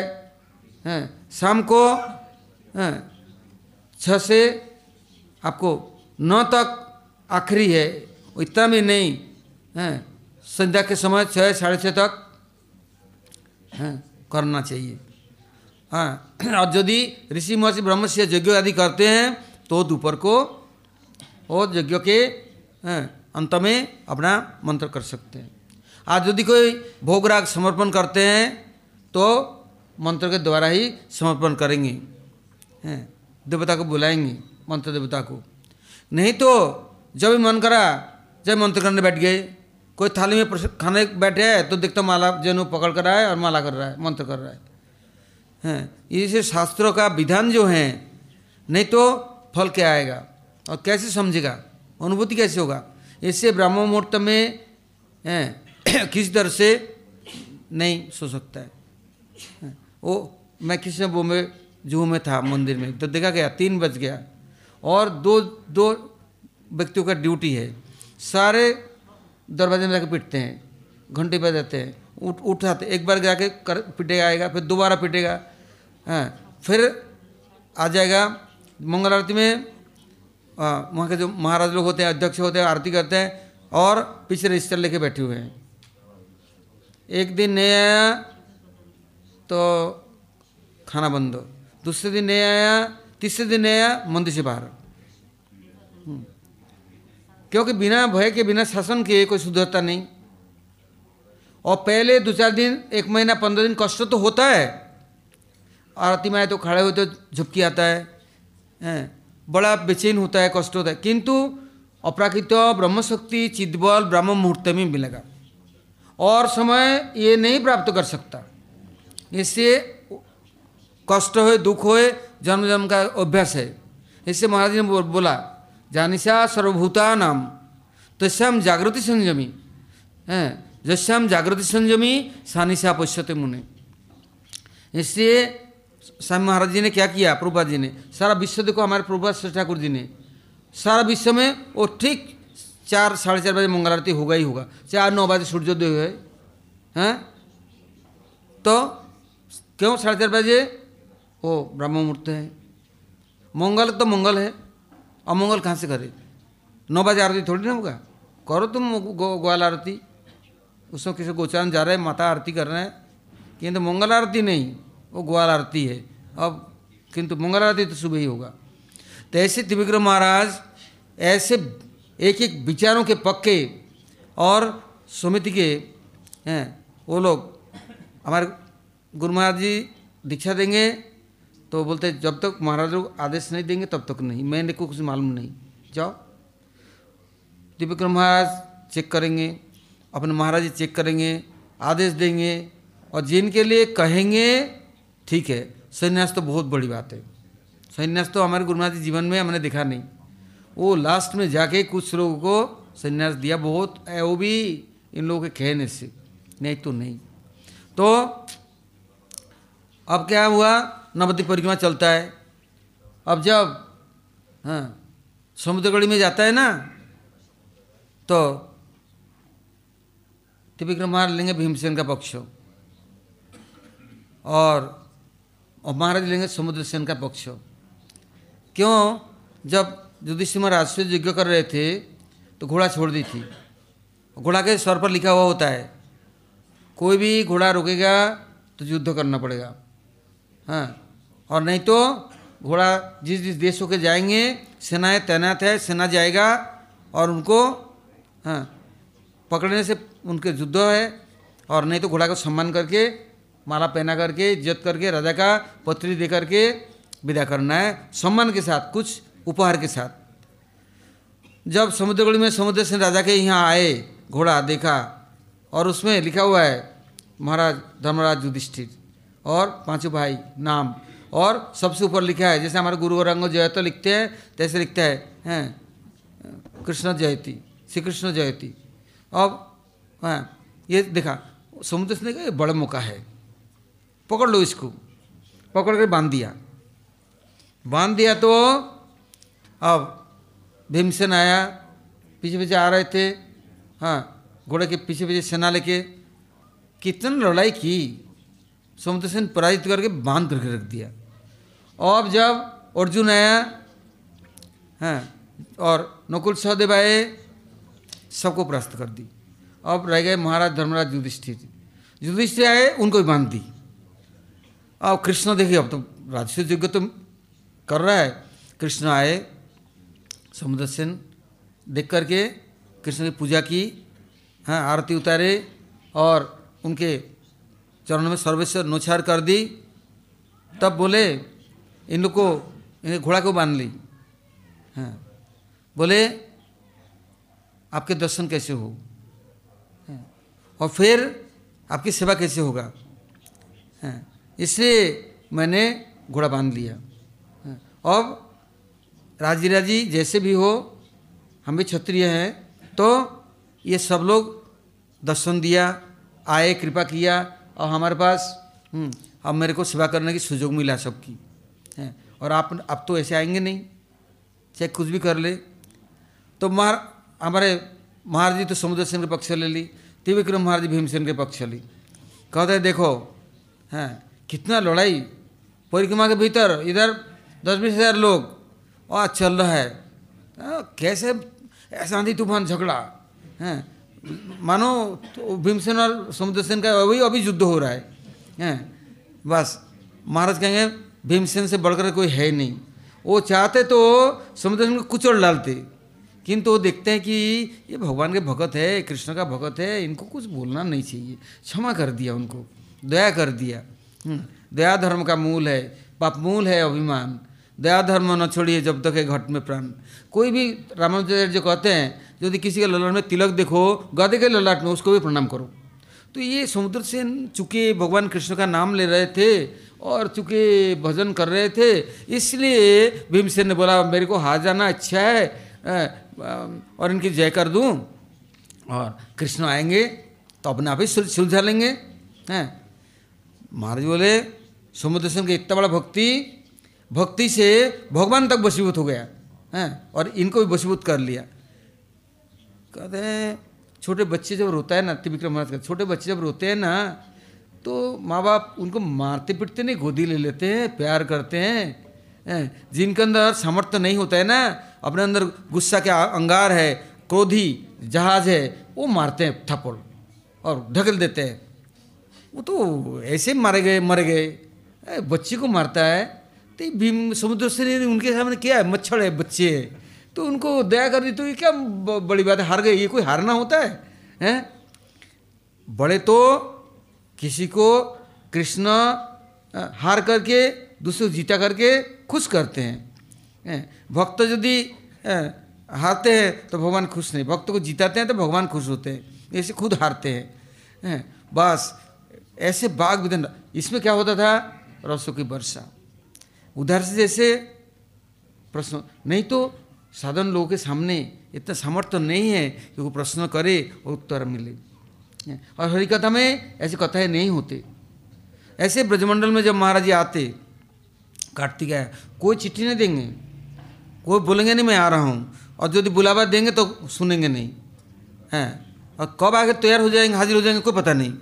हैं, शाम को, हैं छः से आपको नौ तक आखिरी है। इतना भी नहीं, हैं, संध्या के समय छः साढ़े छः तक, हैं, करना चाहिए। हाँ और यदि ऋषि महर्षि ब्रह्म से यज्ञ आदि करते हैं तो दोपहर को और यज्ञ के अंत में अपना मंत्र कर सकते हैं। आज यदि कोई भोगराग समर्पण करते हैं तो मंत्र के द्वारा ही समर्पण करेंगे, हैं, देवता को बुलाएँगे, मंत्र देवता को। नहीं तो जब भी मन करा, जब मंत्र करने बैठ गए, कोई थाली में खाने बैठे है तो देखता माला जनु पकड़ कर रहा है और माला कर रहा है, मंत्र कर रहा है। हैं, इसे शास्त्रों का विधान जो है, नहीं तो फल क्या आएगा और कैसे समझेगा? अनुभूति कैसे होगा? इससे ब्रह्म मुहूर्त में किस दर से नहीं सो सकता है। वो मैं किसी बॉम्बे जूहू में था, मंदिर में। तो देखा गया, तीन बज गया। और दो दो व्यक्तियों का ड्यूटी है। सारे दरवाजे में जाके पिटते हैं, घंटे बज जाते हैं, उठ उठाते एक बार जाके कर, पिटेगा, आएगा, फिर दोबारा पिटेगा हाँ फिर आ जाएगा मंगल आरती में वहाँ के जो महाराज लोग होते हैं, अध्यक्ष होते हैं, आरती करते हैं और पीछे रजिस्टर लेके बैठे हुए हैं। एक दिन नहीं आया तो खाना बंद दूसरे दिन नहीं आया, तीसरे दिन नहीं आया, मंदिर से बाहर। हम्म। क्योंकि बिना भय के, बिना शासन के कोई सुधरता नहीं। और पहले दो चार दिन, एक महीना, पंद्रह दिन कष्ट तो होता है। आरती में आए तो खड़े होते तो झपकी आता हैं। बड़ा बेचैन होता है, कष्ट होता है। किंतु अपराकृत ब्रह्मशक्ति चिदबल ब्रह्म मुहूर्त में मिलेगा। और समय ये नहीं प्राप्त कर सकता। इससे कष्ट हो दुख हो जन्म जन्म का अभ्यास है। इससे महाराज ने बोला जानिशा सर्वभूता नाम तस्याम जागृति संयमी। हैं जस्याम जागृति संयमी, सानिशा पश्यते मुने। इसलिए स्वामी महाराज जी ने क्या किया? प्रभुपाद जी ने। सारा विश्व देखो, हमारे प्रभुपाद श्री ठाकुर जी ने। सारा विश्व में वो ठीक चार, साढ़े चार बजे मंगल आरती होगा ही होगा। चार, नौ बजे सूर्योदय हुए। हैं? तो क्यों साढ़े चार बजे? वो ब्रह्म मुहूर्त है। मंगल तो मंगल है। अमंगल कहाँ से करे? नौ बजे आरती थोड़ी ना होगा? करो तुम ग्वाल आरती। उसमें किसी गोचारण जा रहे हैं, माता आरती कर रहे हैं। किंतु मंगल आरती नहीं। वो ग्वाल आरती है। अब किंतु मंगल आरती तो सुबह ही होगा। तो ऐसे त्रिविक्रम महाराज, ऐसे एक एक विचारों के पक्के और समिति के, हैं, वो लोग हमारे गुरु महाराज जी दीक्षा देंगे तो बोलते जब तक महाराज लोग आदेश नहीं देंगे तब तक नहीं। मैंने को कुछ मालूम नहीं। जाओ। त्रिविक्रम महाराज चेक करेंगे, अपने महाराज जी चेक करेंगे, आदेश देंगे और जिनके लिए कहेंगे ठीक है, संन्यास तो बहुत बड़ी बात है। संन्यास तो हमारे गुरु महाराज जीवन में हमने देखा नहीं। वो लास्ट में जाके कुछ लोगों को संन्यास दिया बहुत वो भी इन लोगों के कहने से। नहीं तो नहीं। तो अब क्या हुआ? नवद्वीप परिक्रमा चलता है। अब जब हाँ समुद्रगढ़ी में जाता है ना तो त्रिविक्रम मार लेंगे भीमसेन का पक्ष। और और महाराज लेंगे समुद्र सेन का पक्ष। क्यों? जब युधिष्ठिर महाराज से यज्ञ कर रहे थे तो घोड़ा छोड़ दी थी। घोड़ा के स्वर पर लिखा हुआ होता है, कोई भी घोड़ा रुकेगा तो युद्ध करना पड़ेगा। हाँ। और नहीं तो घोड़ा जिस जिस देश होके जाएँगे, सेनाएँ तैनात है, सेना जाएगा और उनको हाँ पकड़ने से उनके युद्ध है। और नहीं तो घोड़ा को सम्मान करके माला पहना करके, इज़्ज़त करके राजा का पत्री दे करके विदा करना है। सम्मान के साथ, कुछ उपहार के साथ। जब समुद्रगढ़ी में समुद्र से राजा के यहाँ आए, घोड़ा देखा, और उसमें लिखा हुआ है, महाराज धर्मराज युधिष्ठिर। और पाँचों भाई, नाम। और सबसे ऊपर लिखा है, जैसे हमारे गुरु रंग जयतो लिखते हैं, तैसे लिखता है, हैं, कृष्ण जयती, श्री कृष्ण जयती। अब हाँ ये देखा, समुद्र से देखा ये बड़ा मौका है। पकड़ लो इसको। पकड़ कर बाँध दिया। बाँध दिया तो अब भीमसेन आया, पीछे पीछे आ रहे थे। हाँ घोड़े के पीछे पीछे सेना लेके। कितनी लड़ाई की। समुद्र सेन पराजित करके बाँध करके रख दिया। अब जब अर्जुन आया हाँ और नकुल सहदेव आए, सबको परास्त कर दी। अब रह गए महाराज धर्मराज युधिष्ठिर। युधिष्ठिर आए, उनको भी बाँध दी। अब कृष्ण देखिए अब तो राजस्व यज्ञ तो कर रहा है। कृष्ण आए समुद्र सेन देख करके कृष्ण की पूजा की हाँ आरती उतारे और उनके चरण में सर्वेश्वर नोछार कर दी। तब बोले इन लोग को इन्हें घोड़ा को बाँध ली। हाँ बोले आपके दर्शन कैसे हो? हाँ, और फिर आपकी सेवा कैसे होगा? हाँ, इसलिए मैंने घोड़ा बाँध लिया। अब राज़ी राज़ी जैसे भी हो हम भी क्षत्रिय हैं तो ये सब लोग दर्शन दिया आए कृपा किया और हमारे पास हम्म, अब मेरे को सेवा करने की सुजोग मिला सबकी। है और आप अब तो ऐसे आएँगे नहीं चाहे कुछ भी कर ले। तो महार हमारे महाराज जी तो समुद्र सेन के पक्ष ले ली त्रिविक्रम महाराज जी भीमसेन के पक्ष ली। कहते देखो हैं कितना लड़ाई? परिक्रमा के भीतर इधर दस बीस हज़ार लोग। और चल रहा है। आ, कैसे ऐसा आंधी तूफ़ान झगड़ा? हैं? मानो तो भीमसेन और समुद्र सेन का अभी अभी युद्ध हो रहा है। हैं? बस महाराज कहेंगे भीमसेन से बढ़कर कोई है नहीं। वो चाहते तो समुद्र सेन को कुचड़ डालते। किंतु वो देखते हैं कि ये भगवान के भगत है कृष्ण का भगत है इनको कुछ बोलना नहीं चाहिए। क्षमा कर दिया उनको। दया कर दिया। दया धर्म का मूल है, पाप मूल है अभिमान। दया धर्म न छोड़िए जब तक है घट में प्राण। कोई भी रामाचार्य जो कहते हैं, यदि किसी के ललाट में तिलक देखो गधे के ललाट में उसको भी प्रणाम करो। तो ये समुद्र से चूँकि भगवान कृष्ण का नाम ले रहे थे और चूँकि भजन कर रहे थे। इसलिए भीमसेन ने बोला, मेरे को हार जाना अच्छा है और इनकी जय कर दूँ। और कृष्ण आएँगे तो अपने आप ही सुलझा लेंगे, हैं। महाराज बोले समुद्र सेन का इतना बड़ा भक्ति भक्ति से भगवान तक वशीभूत हो गया, हैं, और इनको भी वशीभूत कर लिया। कहते हैं, छोटे बच्चे जब रोता है ना, त्रिविक्रम महाराज का छोटे बच्चे जब रोते हैं ना तो माँ बाप उनको मारते पीटते नहीं, गोदी ले लेते हैं, प्यार करते हैं, जिनके अंदर सामर्थ्य नहीं होता है ना, अपने अंदर गुस्सा के अंगार है, क्रोधी, जहाज़ है, वो मारते हैं थप्पड़ और ढकल देते हैं। वो तो ऐसे मारे गए, मर गए। बच्चे को मारता है। तो भीम समुद्र से नहीं, उनके सामने क्या है? मच्छर है, बच्चे है। तो उनको दया कर दी तो ये क्या बड़ी बात है, हार गए। ये कोई हारना होता है, हैं? बड़े तो किसी को कृष्ण हार करके, दूसरे को जीता करके खुश करते हैं। भक्त यदि हारते हैं तो भगवान खुश नहीं। भक्त को जिताते हैं तो भगवान खुश होते हैं। ऐसे खुद हारते हैं? बस। ऐसे बाघ विधन इसमें क्या होता था? रसों की वर्षा। उधर से जैसे प्रश्न नहीं तो साधन लोगों के सामने इतना सामर्थ्य नहीं है कि वो प्रश्न करे और उत्तर मिले। और हरिकथा में ऐसी कथाएँ नहीं होते। ऐसे ब्रजमंडल में जब महाराज जी आते कार्तिक आया कोई चिट्ठी नहीं देंगे। कोई बोलेंगे नहीं, मैं आ रहा हूँ। और यदि बुलावा देंगे तो सुनेंगे नहीं। हैं? और कब आगे तैयार हो जाएँगे, हाजिर हो जाएँगे, कोई पता नहीं।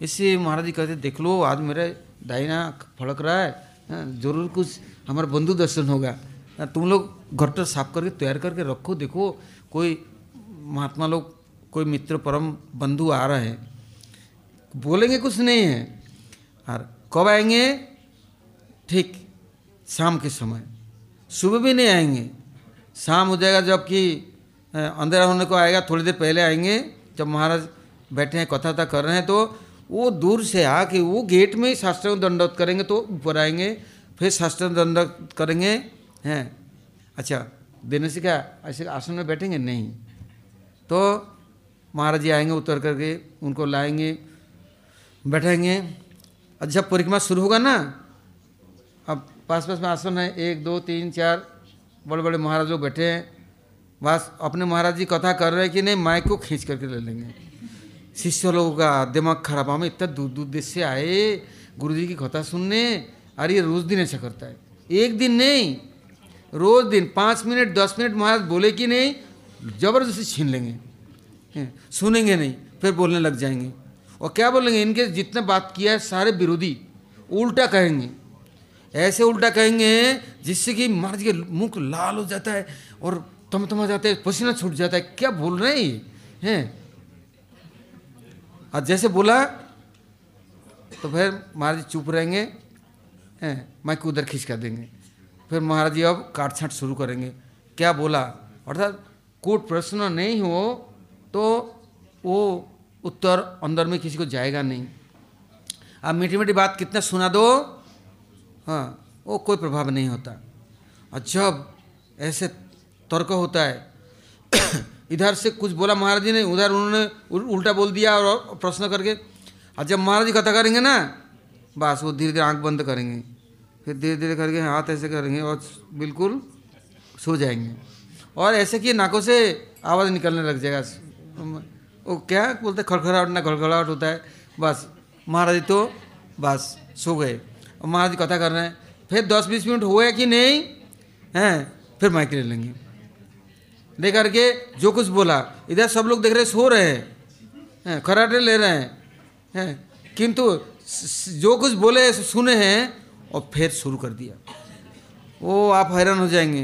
इससे महाराज जी कहते, देख लो, आज मेरा दाइना फड़क रहा है ज़रूर कुछ हमारा बंधु दर्शन होगा। तुम लोग घर साफ़ करके तैयार करके रखो, देखो, कोई महात्मा लोग, कोई मित्र परम बंधु आ रहे हैं। बोलेंगे कुछ नहीं है। और कब आएँगे? ठीक, शाम के समय। सुबह भी नहीं आएँगे। शाम हो जाएगा जबकि अंधेरा होने को आएगा, थोड़ी देर पहले आएँगे। जब महाराज बैठे हैं कथा कर रहे हैं तो वो दूर से आके वो गेट में ही शास्त्र दंडवत करेंगे तो ऊपर आएँगे, फिर शास्त्र दंडवत करेंगे, हैं? अच्छा देने से क्या, ऐसे आसन में बैठेंगे? नहीं। तो महाराज जी आएँगे उतर करके, उनको लाएँगे बैठेंगे और जब परिक्रमा शुरू होगा ना, अब पास पास में आसन है, एक, दो, तीन, चार बड़े बड़े महाराज लोग बैठे हैं। बस अपने महाराज जी कथा कर रहे हैं कि नहीं, माइक को खींच करके ले लेंगे। शिष्य लोगों का दिमाग खराब हमें इतना दूर दूर देश से आए गुरु जी की कथा सुनने, अरे ये रोज दिन ऐसा करता है। एक दिन नहीं, रोज दिन, पाँच मिनट, दस मिनट, महाराज बोले कि नहीं, ज़बरदस्ती छीन लेंगे। सुनेंगे नहीं, फिर बोलने लग जाएँगे। और क्या बोलेंगे, इनके जितने बात किया है, सारे विरोधी उल्टा कहेंगे। ऐसे उल्टा कहेंगे, जिससे कि महाराज के मुख लाल हो जाता है और तम तमा जाता है, पसीना छूट जाता है। क्या बोल रहे हैं और जैसे बोला तो फिर महाराज चुप रहेंगे, हैं, माइक उधर खींच कर देंगे। फिर महाराज जी अब काट छाट शुरू करेंगे। क्या बोला? अर्थात कोट प्रश्न नहीं हो तो वो उत्तर अंदर में किसी को जाएगा नहीं। आप मीठी मीठी बात कितना सुना दो हाँ वो कोई प्रभाव नहीं होता। और जब ऐसे तर्क होता है इधर से कुछ बोला महाराज जी ने, उधर उन्होंने उल्टा बोल दिया और प्रश्न करके और जब महाराज जी कथा करेंगे ना, बस वो धीरे धीरे आँख बंद करेंगे। फिर धीरे धीरे करके हाथ ऐसे करेंगे और बिल्कुल सो जाएँगे। और ऐसे कि नाकों से आवाज़ निकलने लग जाएगा। वो क्या बोलते खड़खड़ाहट ना, खड़खड़ाहट होता है। बस, महाराज जी तो बस सो गए। और महाराज जी कथा कर रहे हैं। फिर दस बीस मिनट हुए कि नहीं, हैं, फिर माइक ले लेंगे। ले करके जो कुछ बोला। इधर सब लोग देख रहे सो रहे हैं। खराटे ले रहे हैं। हैं किंतु जो कुछ बोले सुने हैं और फिर शुरू कर दिया। वो आप हैरान हो जाएँगे।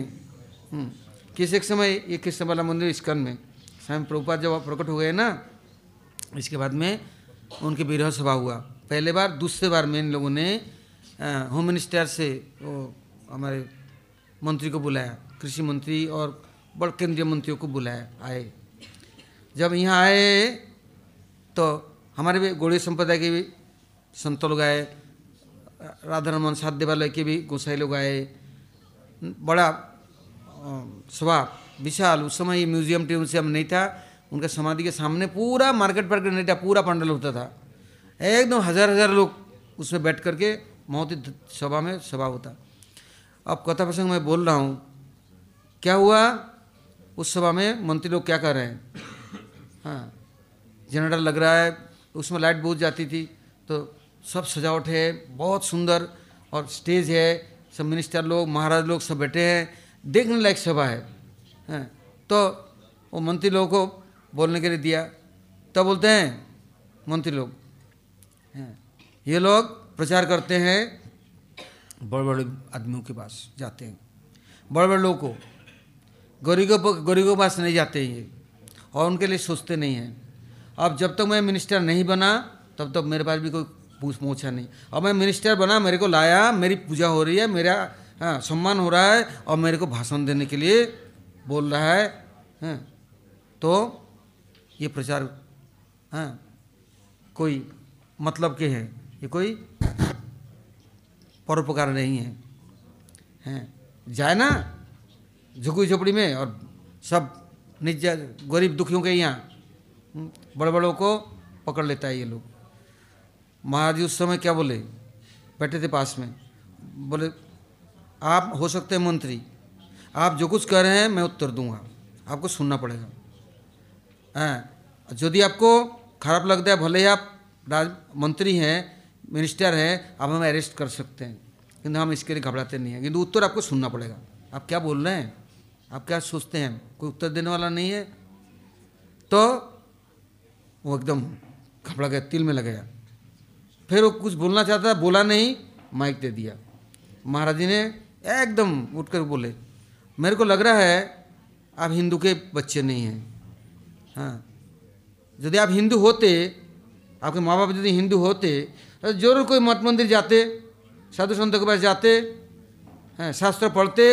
हम्म, किस एक समय ये कृष्ण वाला मंदिर स्कन में? स्वयं प्रभुपाद जब प्रकट हो गए ना इसके बाद में उनके विरह सभा हुआ। पहले बार दूसरे बार में इन लोगों ने होम मिनिस्टर से वो हमारे मंत्री को बुलाया। कृषि मंत्री और बड़ केंद्रीय मंत्रियों को बुलाया आए। जब यहाँ आए तो हमारे भी गौड़ी संप्रदाय के भी संत लोग आए, राधा रमन सात देवालय के भी गोसाई लोग आए। बड़ा सभा विशाल, उस समय म्यूज़ियम ट्यूजियम नहीं था, उनका समाधि के सामने पूरा मार्केट पार्केट नहीं था, पूरा पंडल होता था। एकदम हज़ार हज़ार लोग उसमें बैठ करके ही सभा में सभा होता। अब कथा प्रसंग मैं बोल रहा हूँ, क्या हुआ? उस सभा में मंत्री लोग क्या कर रहे हैं? हाँ जनरेटर लग रहा है, उसमें लाइट बहुत जाती थी तो सब सजावट है, बहुत सुंदर और स्टेज है, सब मिनिस्टर लोग, महाराज लोग सब बैठे हैं, देखने लायक सभा है। हैं तो वो मंत्री लोगों को बोलने के लिए दिया। तब बोलते हैं, मंत्री लोग, हैं, ये लोग प्रचार करते हैं बड़े बड़े आदमियों के पास जाते हैं। बड़े बड़े लोगों को गरीबों गरीबों के पास नहीं जाते हैं ये, और उनके लिए सोचते नहीं हैं। अब जब तक मैं मिनिस्टर नहीं बना, तब तक मेरे पास भी कोई पूछ पहुँचा नहीं। अब मैं मिनिस्टर बना, मेरे को लाया, मेरी पूजा हो रही है, मेरा हाँ सम्मान हो रहा है, और मेरे को भाषण देने के लिए बोल रहा है, हैं। तो ये प्रचार हाँ कोई मतलब के हैं, ये कोई परोपकार नहीं है, हैं। जाए ना झुकी झोपड़ी में और सब निज गरीब दुखियों के यहाँ बड़े बड़ों को पकड़ लेता है ये लोग। महाराज उस समय क्या बोले? बैठे थे पास में। बोले, आप हो सकते हैं मंत्री। आप जो कुछ कह रहे हैं, मैं उत्तर दूँगा। आपको सुनना पड़ेगा। हैं, यदि आपको खराब लगता है, भले ही आप राज, मंत्री हैं, मिनिस्टर हैं आप हमें अरेस्ट कर सकते हैं। किंतु हम इसके लिए घबराते नहीं हैं। किंतु उत्तर आपको सुनना पड़ेगा। आप क्या बोल रहे हैं? आप क्या सोचते हैं? कोई उत्तर देने वाला नहीं है? तो वो एकदम घबरा गया, तिल में लग गया। फिर वो कुछ बोलना चाहता था, बोला नहीं, माइक दे दिया। महाराज जी ने एकदम उठकर बोले, मेरे को लग रहा है आप हिंदू के बच्चे नहीं हैं। हाँ। यदि आप हिंदू होते, आपके माँ बाप यदि हिंदू होते तो ज़रूर कोई मठ मंदिर जाते, साधु संतों के पास जाते, हैं, शास्त्र पढ़ते,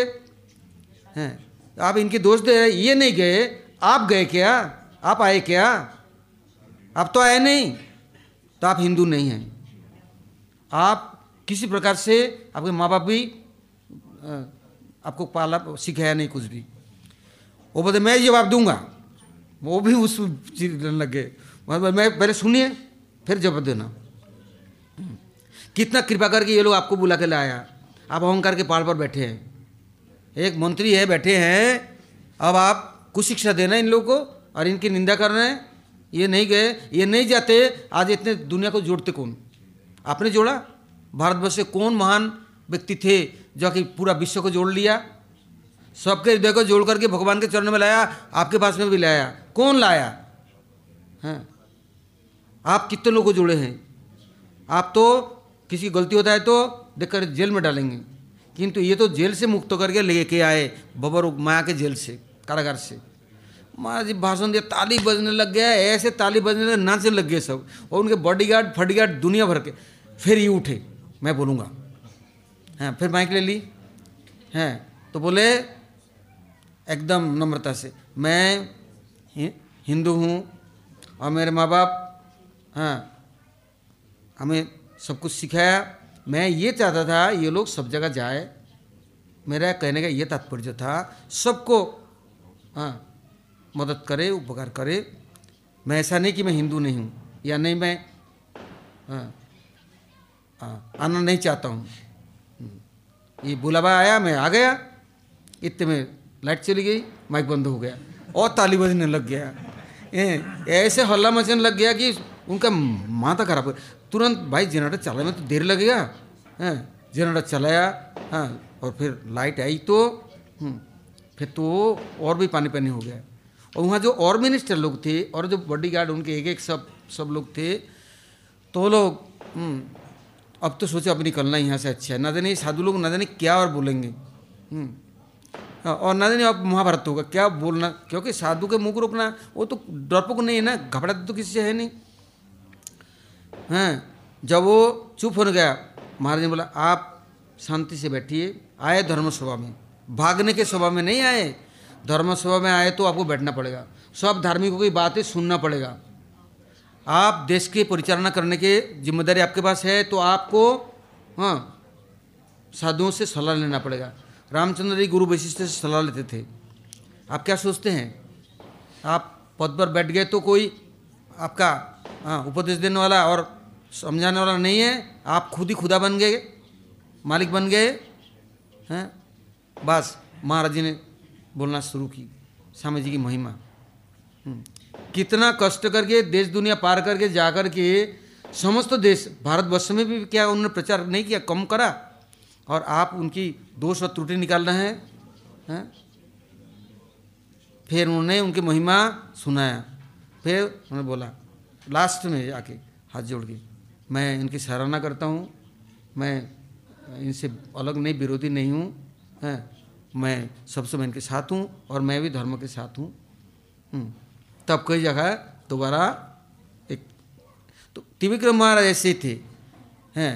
हैं। आप इनके दोस्त ये नहीं गए, आप गए क्या? आप आए क्या? आप तो आए नहीं। तो आप हिंदू नहीं हैं। आप किसी प्रकार से आपके माँ बाप भी आपको पाला, सिखाया नहीं कुछ भी। वो बोलते, मैं जवाब दूँगा। वो भी उस चीज़ लग। गए मैं पहले सुनिए फिर जवाब देना। कितना कृपा करके ये लोग आपको बुला के लाया। आप अहंकार के पहाड़ पर बैठे हैं। एक मंत्री है, बैठे हैं। अब आप कुछ शिक्षा देना इन लोगों को और इनकी निंदा कर रहे हैं। ये नहीं गए, ये नहीं जाते। आज इतने दुनिया को जोड़ते कौन? आपने जोड़ा? भारतवर्ष से कौन महान व्यक्ति थे जो कि पूरा विश्व को जोड़ लिया? सबके हृदय को जोड़ करके भगवान के चरण में लाया, आपके पास में भी लाया। कौन लाया? हैं। आप कितने लोगों को जोड़े हैं? आप तो किसी गलती होता है तो देखकर जेल में डालेंगे। किंतु ये तो जेल से मुक्त करके लेके आए बबर माया के जेल से, कारागार से। महाराज जी, भाषण दिया, ताली बजने लग गया, ऐसे ताली बजने लगे, नाचने लग गए सब। और उनके बॉडी गार्ड बॉडीगार्ड फटीगार्ड दुनिया भर के, फिर ये उठे। मैं बोलूँगा हाँ फिर माइक ले ली। हैं। तो बोले, एकदम नम्रता से, मैं हिंदू हूँ और मेरे माँ बाप हाँ हमें सब कुछ सिखाया मैं ये चाहता था ये लोग सब जगह जाए। मेरा कहने का ये तात्पर्य था सबको हाँ मदद करे उपकार करे। मैं ऐसा नहीं कि मैं हिंदू नहीं हूँ या नहीं मैं हाँ, हाँ, आना नहीं चाहता हूँ। हम्म। ये बुलावा आया मैं आ गया। इतने में लाइट चली गई माइक बंद हो गया और ताली बजने लग गया। ऐसे हल्ला मचने लग गया कि उनका माथा खराब हो तुरंत भाई जनरेटर चलाने में तो देर लगेगा हैं जनरेटर चलाया हाँ और फिर लाइट आई तो हम्म, फिर तो और भी पानी पानी हो गया। और वहाँ जो और मिनिस्टर लोग थे और जो बॉडी गार्ड उनके एक एक सब सब लोग थे तो लोग हम्म, अब तो सोचे अब निकलना यहाँ से अच्छा है। ना जाने साधु लोग ना जाने क्या और बोलेंगे हम्म, हाँ, और ना जाने अब महाभारत होगा क्या बोलना क्योंकि साधु के मुख रोकना वो तो डरपोक नहीं है ना घबरा तो किसी से है नहीं। हैं? जब वो चुप हो गया, महाराज ने बोला, आप शांति से बैठिए, आए धर्म सभा में। भागने के सभा में नहीं आए, धर्म सभा में आए तो आपको बैठना पड़ेगा। सब धार्मिकों की बातें सुनना पड़ेगा। आप देश की परिचालना करने की ज़िम्मेदारी आपके पास है तो आपको हाँ साधुओं से सलाह लेना पड़ेगा। रामचंद्र जी गुरु वशिष्ठ से सलाह लेते थे। आप क्या सोचते हैं? आप पद पर बैठ गए तो कोई आपका हाँ उपदेश देने वाला और समझाने वाला नहीं है। आप खुद ही खुदा बन गए, मालिक बन गए, हैं? बस, महाराज जी ने बोलना शुरू की, स्वामी जी की महिमा। हम्म। कितना कष्ट करके देश दुनिया पार करके जा कर के समस्त देश, भारतवर्ष में भी क्या उन्होंने प्रचार नहीं किया, कम करा? और आप उनकी दोष और त्रुटि निकाल रहे हैं, है? फिर उन्होंने उनकी महिमा सुनाया। फिर उन्होंने बोला लास्ट में आके हाथ जोड़ के मैं इनकी सराहना करता हूँ मैं इनसे अलग नहीं विरोधी नहीं हूँ मैं सबसे मैं इनके साथ हूँ और मैं भी धर्म के साथ हूँ। हम्म, तब कई जगह दोबारा एक तो त्रिविक्रम महाराज ऐसे थे हैं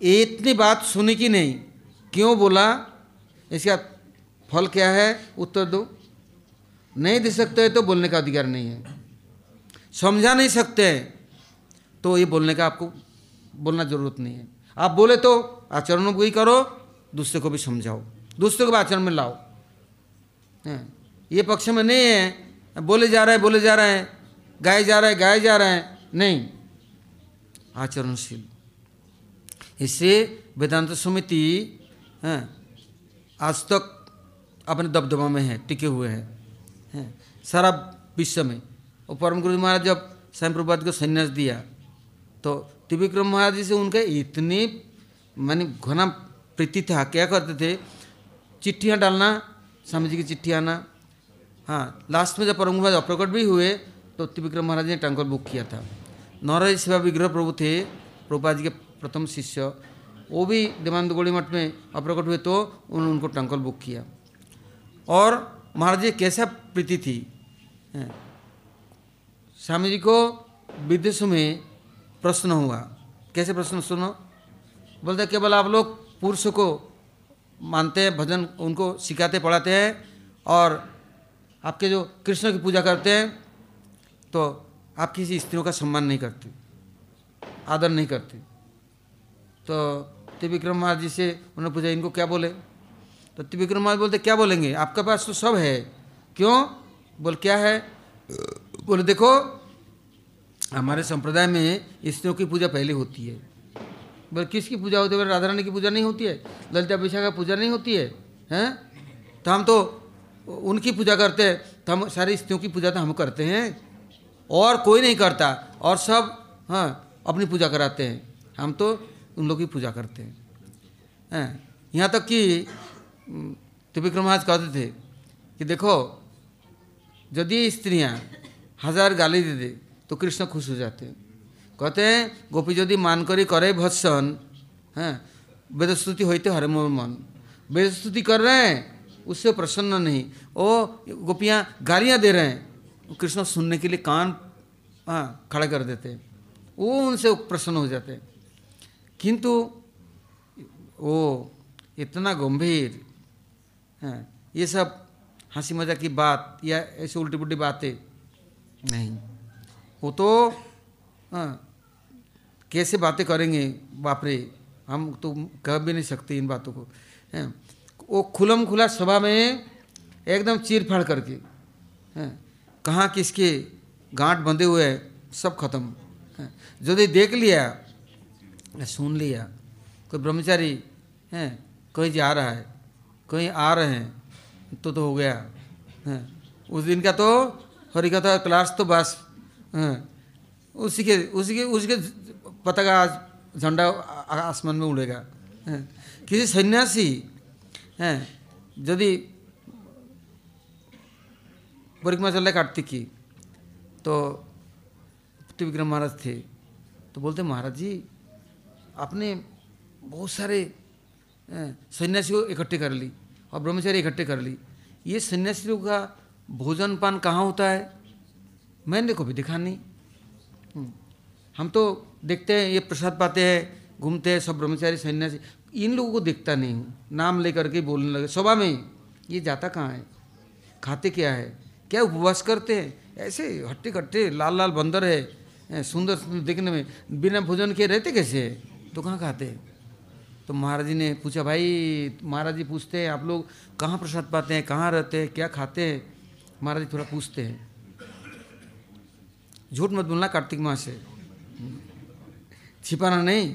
इतनी बात सुनी कि नहीं क्यों बोला इसका फल क्या है उत्तर दो नहीं दे सकते तो बोलने का अधिकार नहीं है। समझा नहीं सकते तो ये बोलने का आपको बोलना ज़रूरत नहीं है। आप बोले तो आचरणों ही करो, दूसरे को भी समझाओ। दूसरे को भी आचरण में लाओ। ये पक्ष में नहीं है। बोले जा रहे हैं, बोले जा रहे हैं। गाए जा रहे हैं, गाए जा रहे हैं। नहीं। आचरणशील। इससे वेदांत समिति आज तक अपने दबदबा में है, टिके हुए हैं? सारा विश्व में। और परम गुरु महाराज जब स्वयं प्रभात को संन्यास दिया तो त्रिविक्रम महाराज जी से उनके इतनी, मैंने घना प्रीति था, क्या करते थे? चिट्ठियाँ डालना, स्वामी जी की चिट्ठी आना। हाँ लास्ट में जब परम महाराज अप्रकट भी हुए तो त्रिविक्रम महाराज ने टैंकर बुक किया था। नौराज सेवा विग्रह प्रभु थे प्रभुपा जी के प्रथम शिष्य। वो भी देवानंद गोड़ी मठ में अप्रकट हुए तो उन्होंने उनको टंकल बुक किया। और महाराज जी, कैसा प्रीति थी? स्वामी जी को विदेश में प्रश्न हुआ। कैसे प्रश्न सुनो? बोलते केवल आप लोग पुरुषों को मानते हैं, भजन उनको सिखाते, पढ़ाते हैं और आपके जो कृष्ण की पूजा करते हैं तो आप किसी स्त्रियों का सम्मान नहीं करते, आदर नहीं करते। तो त्रिविक्रम महाराज जी से उन्होंने पूछा, इनको क्या बोले? तो त्रिविक्रम महाराज बोलते, क्या बोलेंगे? आपके पास तो सब है। क्यों? बोल, क्या है? बोले, देखो, हमारे संप्रदाय में स्त्रियों की पूजा पहले होती है। बोले किसकी पूजा होती है? बोले राधा रानी की पूजा नहीं होती है ललिता विशाखा पूजा नहीं होती है, हैं? तो हम तो उनकी पूजा करते हैं तो हम सारी स्त्रियों की पूजा तो हम करते हैं। और कोई नहीं करता, और सब हाँ अपनी पूजा कराते हैं। हम तो उन लोग की पूजा करते हैं। हैं? यहाँ तक कि त्रिविक्रम महाराज कहते थे कि देखो, यदि स्त्रियाँ हज़ार गाली दे दे तो कृष्ण खुश हो जाते। हैं कहते हैं, गोपी यदि मान करी करे भत्सन, हैं, वेदस्तुति होते हरे मोर मन। वेदस्तुति कर रहे हैं, उससे प्रसन्न नहीं। ओ, गोपियाँ गालियाँ दे रहे हैं, कृष्ण सुनने के लिए कान हाँ खड़ा कर देते हैं। वो उनसे प्रसन्न हो जाते हैं। किंतु वो इतना गंभीर, हैं, ये सब हँसी मज़ाक की बात या ऐसी उल्टी पुल्टी बातें नहीं। वो तो हाँ कैसे बातें करेंगे? बाप रे हम तो कह भी नहीं सकते इन बातों को, हैं। वो खुलम खुला सभा में एकदम चीर फाड़ करके, हैं, कहाँ किसके गांठ बंधे हुए हैं, सब खत्म, हैं। यदि देख लिया सुन लिया, कोई ब्रह्मचारी, हैं, कहीं जा रहा है, कहीं आ रहे हैं तो तो हो गया, हैं। उस दिन का तो हरी कथा क्लास तो बस। हैं। उसी के उसी के उसके पताका आज झंडा आसमान में उड़ेगा। हैं। किसी सन्यासी, हैं, यदि परिक्रमा चल रहा है कार्तिक की तो त्रिविक्रम महाराज थे। तो बोलते, महाराज जी, आपने बहुत सारे सन्यासी को इकट्ठे कर ली और ब्रह्मचारी इकट्ठे कर ली। ये सन्यासियों का भोजन पान कहाँ होता है? मैंने भी दिखा नहीं। हम तो देखते हैं ये प्रसाद पाते हैं घूमते हैं सब ब्रह्मचारी सन्यासी इन लोगों को देखता नहीं हूँ। नाम लेकर के बोलने लगे सभा में ये जाता कहाँ है? खाते क्या है? क्या उपवास करते हैं? ऐसे हट्टे कट्टे लाल लाल बंदर है सुंदर सुंदर देखने में बिना भोजन के रहते कैसे तो कहाँ खाते हैं? तो महाराज जी ने पूछा भाई महाराज जी पूछते हैं आप लोग कहाँ प्रसाद पाते हैं कहाँ रहते हैं क्या खाते हैं? महाराज जी थोड़ा पूछते हैं। झूठ मत बोलना कार्तिक माह से। छिपाना नहीं।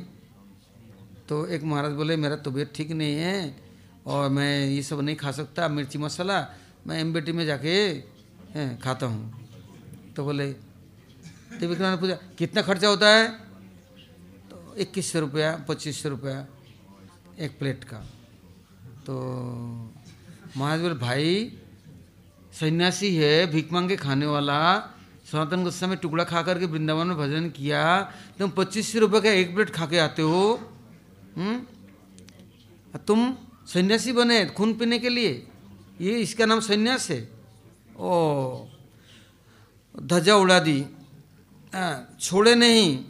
तो एक महाराज बोले, मेरा तबीयत ठीक नहीं है और मैं ये सब नहीं खा सकता, मिर्ची मसाला, मैं एम में जाके खाता हूँ। तो बोले तो ने पूछा, कितना खर्चा होता है? तो इक्कीस सौ रुपया, पच्चीस सौ रुपया एक प्लेट का। तो महाराज बोले, भाई सन्यासी है भीख मांगे खाने वाला। सनातन गोस्वामी टुकड़ा खा करके वृंदावन में भजन किया। तुम पच्चीस रुपये का एक प्लेट खा के आते हो। हुँ? तुम सन्यासी बने खून पीने के लिए। ये इसका नाम सन्यास है। ओ धजा उड़ा दी। आ, छोड़े नहीं।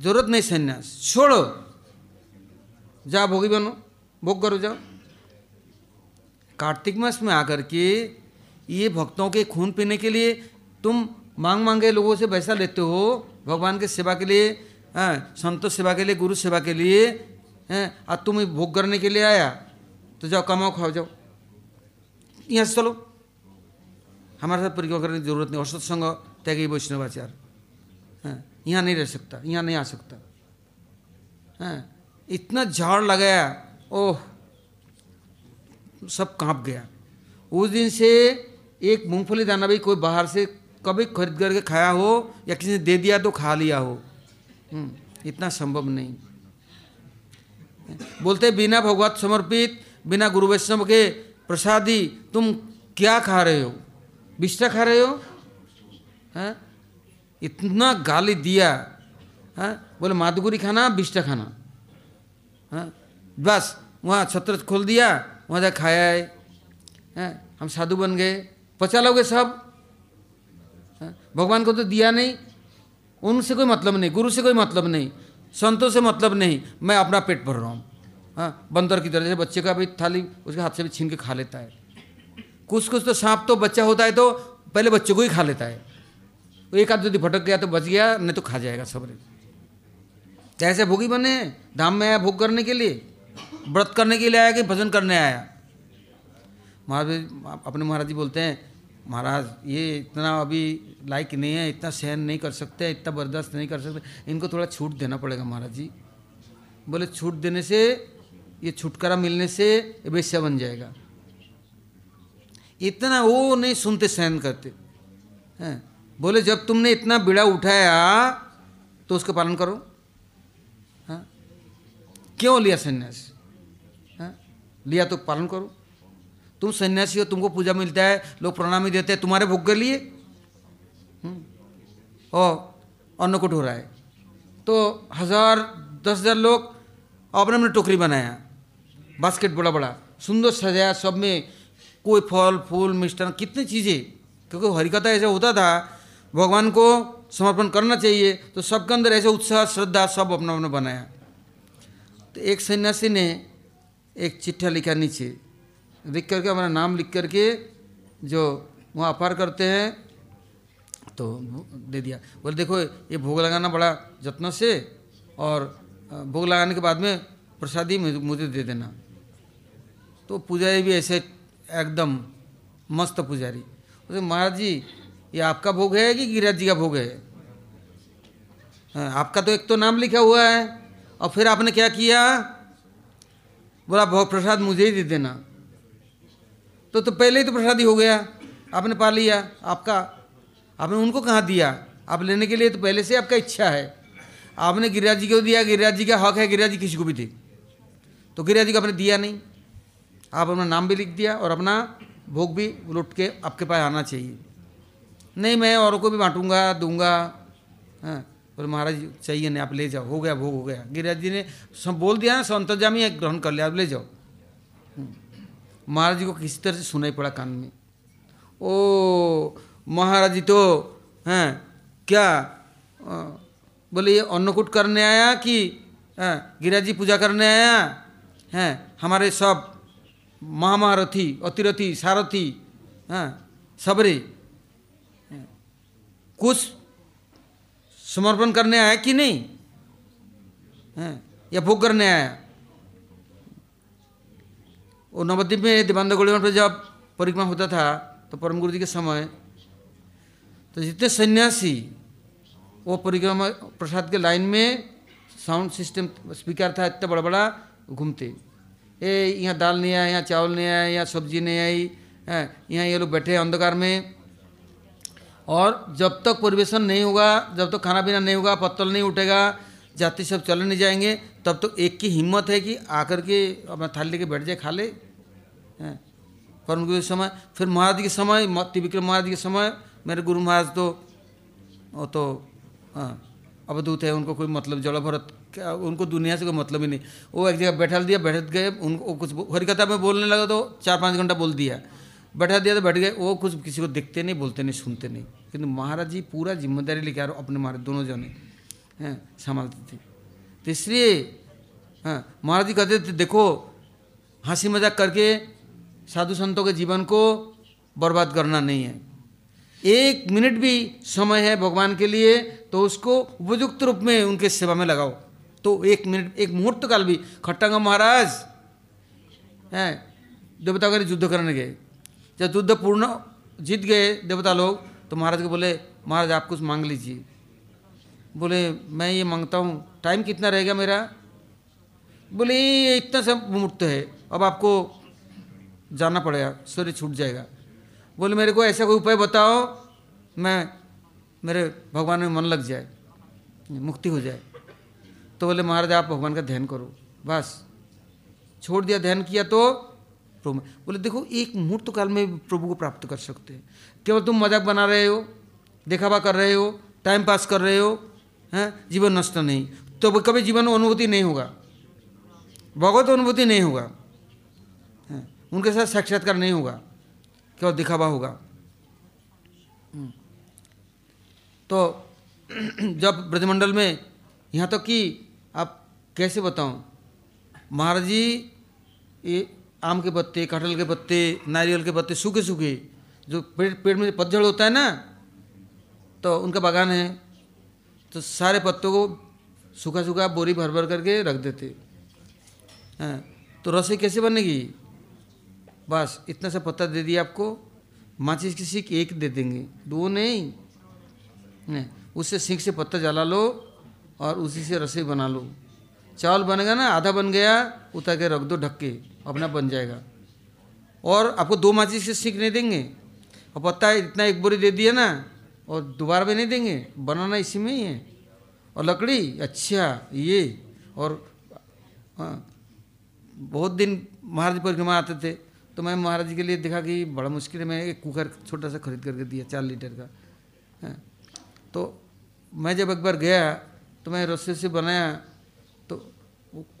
ज़रूरत नहीं सन्यास। छोड़ो। जा भोगी बनो। भोग करो जाओ। कार्तिक मास में आकर के ये भक्तों के खून पीने के लिए तुम मांग मांगे लोगों से पैसा लेते हो, भगवान के सेवा के लिए संतों सेवा के लिए, गुरु सेवा के लिए, हैं, आज तुम भोग करने के लिए आया तो जाओ कमाओ, खाओ, जाओ। यहाँ से चलो। हमारे साथ परिक्रमा करने की ज़रूरत नहीं, और सत्संग त्यागी वैष्णवाचार हैं, यहाँ नहीं रह सकता, यहाँ नहीं आ सकता। हैं, इतना झाड़ लगाया, ओह। सब काँप गया। उस दिन से एक मूंगफली दाना भी कोई बाहर से कभी खरीद करके खाया हो या किसी ने दे दिया तो खा लिया हो। इतना संभव नहीं। बोलते बिना भगवत समर्पित, बिना गुरु वैष्णव के प्रसादी, तुम क्या खा रहे हो? बिस्टा खा रहे हो? है? इतना गाली दिया। है? बोले माधुगुरी खाना बिस्टा खाना। है? बस, वहाँ छत्र खोल दिया। वहाँ जा खाया है। हम साधु बन गए। पचा लोगे सब भगवान को तो दिया नहीं। उनसे कोई मतलब नहीं, गुरु से कोई मतलब नहीं, संतों से मतलब नहीं। मैं अपना पेट भर रहा हूँ। हाँ बंदर की तरह से बच्चे का भी थाली उसके हाथ से भी छीन के खा लेता है। कुछ कुछ तो सांप तो बच्चा होता है तो पहले बच्चे को ही खा लेता है। एक आध यदि भटक गया तो बच गया, नहीं तो खा जाएगा सबरे ऐसे भोगी बने, धाम में आया भोग करने के लिए। व्रत करने के लिए आया कि भजन करने आया? महाराज अपने महाराज जी बोलते हैं, महाराज, ये इतना अभी लायक नहीं है, इतना सहन नहीं कर सकते, इतना बर्दाश्त नहीं कर सकते, इनको थोड़ा छूट देना पड़ेगा महाराज जी। बोले, छूट देने से, ये छुटकारा मिलने से वैश्या बन जाएगा। इतना वो नहीं सुनते, सहन करते। हैं? बोले, जब तुमने इतना बिड़ा उठाया तो उसका पालन करो। हाँ? क्यों लिया सन्यास? लिया तो पालन करो। तुम सन्यासी हो, तुमको पूजा मिलता है, लोग प्रणामी देते हैं, तुम्हारे भोग के लिए। हम्म। और अन्नकूट हो रहा है। तो हज़ार, दस हज़ार लोग अपने अपने टोकरी बनाया। बास्केट बड़ा बड़ा, सुंदर सजाया, सब में कोई फल, फूल, मिष्ठान, कितनी चीज़ें। क्योंकि हरिकथा ऐसा होता था, भगवान को समर्पण करना चाहिए तो सबके अंदर ऐसे उत्साह, श्रद्धा, सब अपना अपना बनाया। तो एक सन्यासी ने एक चिट्ठा लिखा नीचे। लिख करके हमारा नाम लिख करके जो वहाँ अपार करते हैं तो दे दिया। बोले देखो ये भोग लगाना बड़ा जत्न से और भोग लगाने के बाद में प्रसादी मुझे दे देना। तो पुजारी भी ऐसे एकदम मस्त पुजारी। बोले महाराज जी ये आपका भोग है कि गिरिराज जी का भोग है? हाँ, आपका तो एक तो नाम लिखा हुआ है और फिर आपने क्या किया? बोला भोग प्रसाद मुझे ही दे देना। तो तो पहले ही तो प्रसाद ही हो गया। आपने पा लिया, आपका, आपने उनको कहाँ दिया? आप लेने के लिए तो पहले से आपका इच्छा है। आपने गिरिराज जी को दिया, गिरिराज जी का हक है, गिरिराज जी किसी को भी दे। तो गिरिराज जी को आपने दिया नहीं। आप अपना नाम भी लिख दिया और अपना भोग भी लुट के आपके पास आना चाहिए। नहीं, मैं औरों को भी बांटूँगा, दूँगा। हाँ। बोले, महाराज, चाहिए नहीं, आप ले जाओ। हो गया, भोग हो गया। गिरिराज जी ने सब बोल दिया ना संतजामी ग्रहण कर लिया आप ले जाओ। महाराज जी को किसी तरह से सुनाई पड़ा कान में। ओ, महाराज जी तो हैं, क्या बोले, ये अन्नकूट करने आया कि गिरिराज जी पूजा करने आया? हैं, हमारे सब महामहारथी अतिरथी सारथी, हैं, सबरे कुछ समर्पण करने आया कि नहीं? हैं? या भोग करने आया? वो नवद्वीप में दिवानंद गोलीवन पर जब परिक्रमा होता था तो परम गुरु जी के समय तो जितने सन्यासी वो परिक्रमा प्रसाद के लाइन में साउंड सिस्टम स्पीकर था, इतना बड़ा बड़ा घूमते। ए, यहाँ दाल नहीं आया, यहाँ चावल नहीं आया, यहाँ सब्ज़ी नहीं आई यहाँ ये लोग बैठे अंधकार में। और जब तक परिवेशन नहीं होगा, जब तक खाना पीना नहीं होगा, पत्तल नहीं उठेगा, जाति सब चले नहीं जाएँगे, तब तो एक की हिम्मत है कि आकर के अपना थाली लेके बैठ जाए, खा ले। परम गुरु समय, फिर महाराज के समय त्रिविक्रम महाराज के समय, मेरे गुरु महाराज तो वो तो हाँ अवधूत है, उनको कोई मतलब जड़ भरत उनको दुनिया से कोई मतलब ही नहीं। वो एक जगह बैठा दिया, बैठ गए, उनको कुछ हरिकथा में बोलने लगा तो चार पाँच घंटा बोल दिया। बैठा दिया तो बैठ गए, वो कुछ किसी को देखते नहीं, बोलते नहीं, सुनते नहीं। किंतु महाराज जी पूरा ज़िम्मेदारी लेके आ रहे अपने महाराज दोनों जने। संभालते थे। तो इसलिए हाँ महाराज जी कहते थे, देखो हँसी मज़ाक करके साधु संतों के जीवन को बर्बाद करना नहीं है। एक मिनट भी समय है भगवान के लिए तो उसको उपयुक्त रूप में उनके सेवा में लगाओ। तो एक मिनट, एक मुहूर्त काल भी खट्टांगा महाराज, हैं देवता युद्ध करने गए। जब युद्ध पूर्ण जीत गए देवता लोग तो महाराज को बोले, महाराज, आप कुछ मांग लीजिए। बोले, मैं ये माँगता हूँ। टाइम कितना रहेगा मेरा? बोले, ये इतना सब मुहूर्त है। अब आपको जाना पड़ेगा। सूर्य छूट जाएगा। बोले, मेरे को ऐसा कोई उपाय बताओ, मैं, मेरे भगवान में मन लग जाए, मुक्ति हो जाए। तो बोले, महाराज, आप भगवान का ध्यान करो। बस। छोड़ दिया, ध्यान किया तो प्रभु बोले, देखो, एक मुहूर्त काल में प्रभु को प्राप्त कर सकते हैं। केवल तुम मज़ाक बना रहे हो, देखावा कर रहे हो टाइम पास कर रहे हो, हैं? जीवन नष्ट नहीं। तो कभी जीवन अनुभूति नहीं होगा। भगवत अनुभूति नहीं होगा। उनके साथ साक्षात्कार नहीं होगा। केवल दिखावा होगा। हम्म। तो जब ब्रजमंडल में यहाँ तक कि आप कैसे बताऊँ? महाराज जी, ये आम के पत्ते कटहल के पत्ते, नारियल के पत्ते सूखे सूखे जो पेड़ पेड़ में पतझड़ होता है ना तो उनका बागान है तो सारे पत्तों को सूखा सूखा बोरी भर भर करके रख देते। हैं तो रसोई कैसे बनेगी? बस इतना सा पत्ता दे दिया आपको, माचिस की सीख एक दे देंगे, दो नहीं। नहीं उससे सीख से पत्ता जला लो और उसी से रसोई बना लो। चावल बनेगा ना, आधा बन गया, उतार के रख दो ढक के अपना बन जाएगा। और आपको दो माचिस से सीख नहीं देंगे? और पता है इतना एक बोरी दे दिया ना और दोबारा भी नहीं देंगे। बनाना इसी में ही है। और लकड़ी अच्छा ये और हाँ, बहुत दिन महाराज परिक्रमा आते थे तो मैं महाराज के लिए देखा कि बड़ा मुश्किल है मैं एक कुकर छोटा सा खरीद करके दिया चार लीटर का हाँ, तो मैं जब एक बार गया तो मैं रस्से से बनाया तो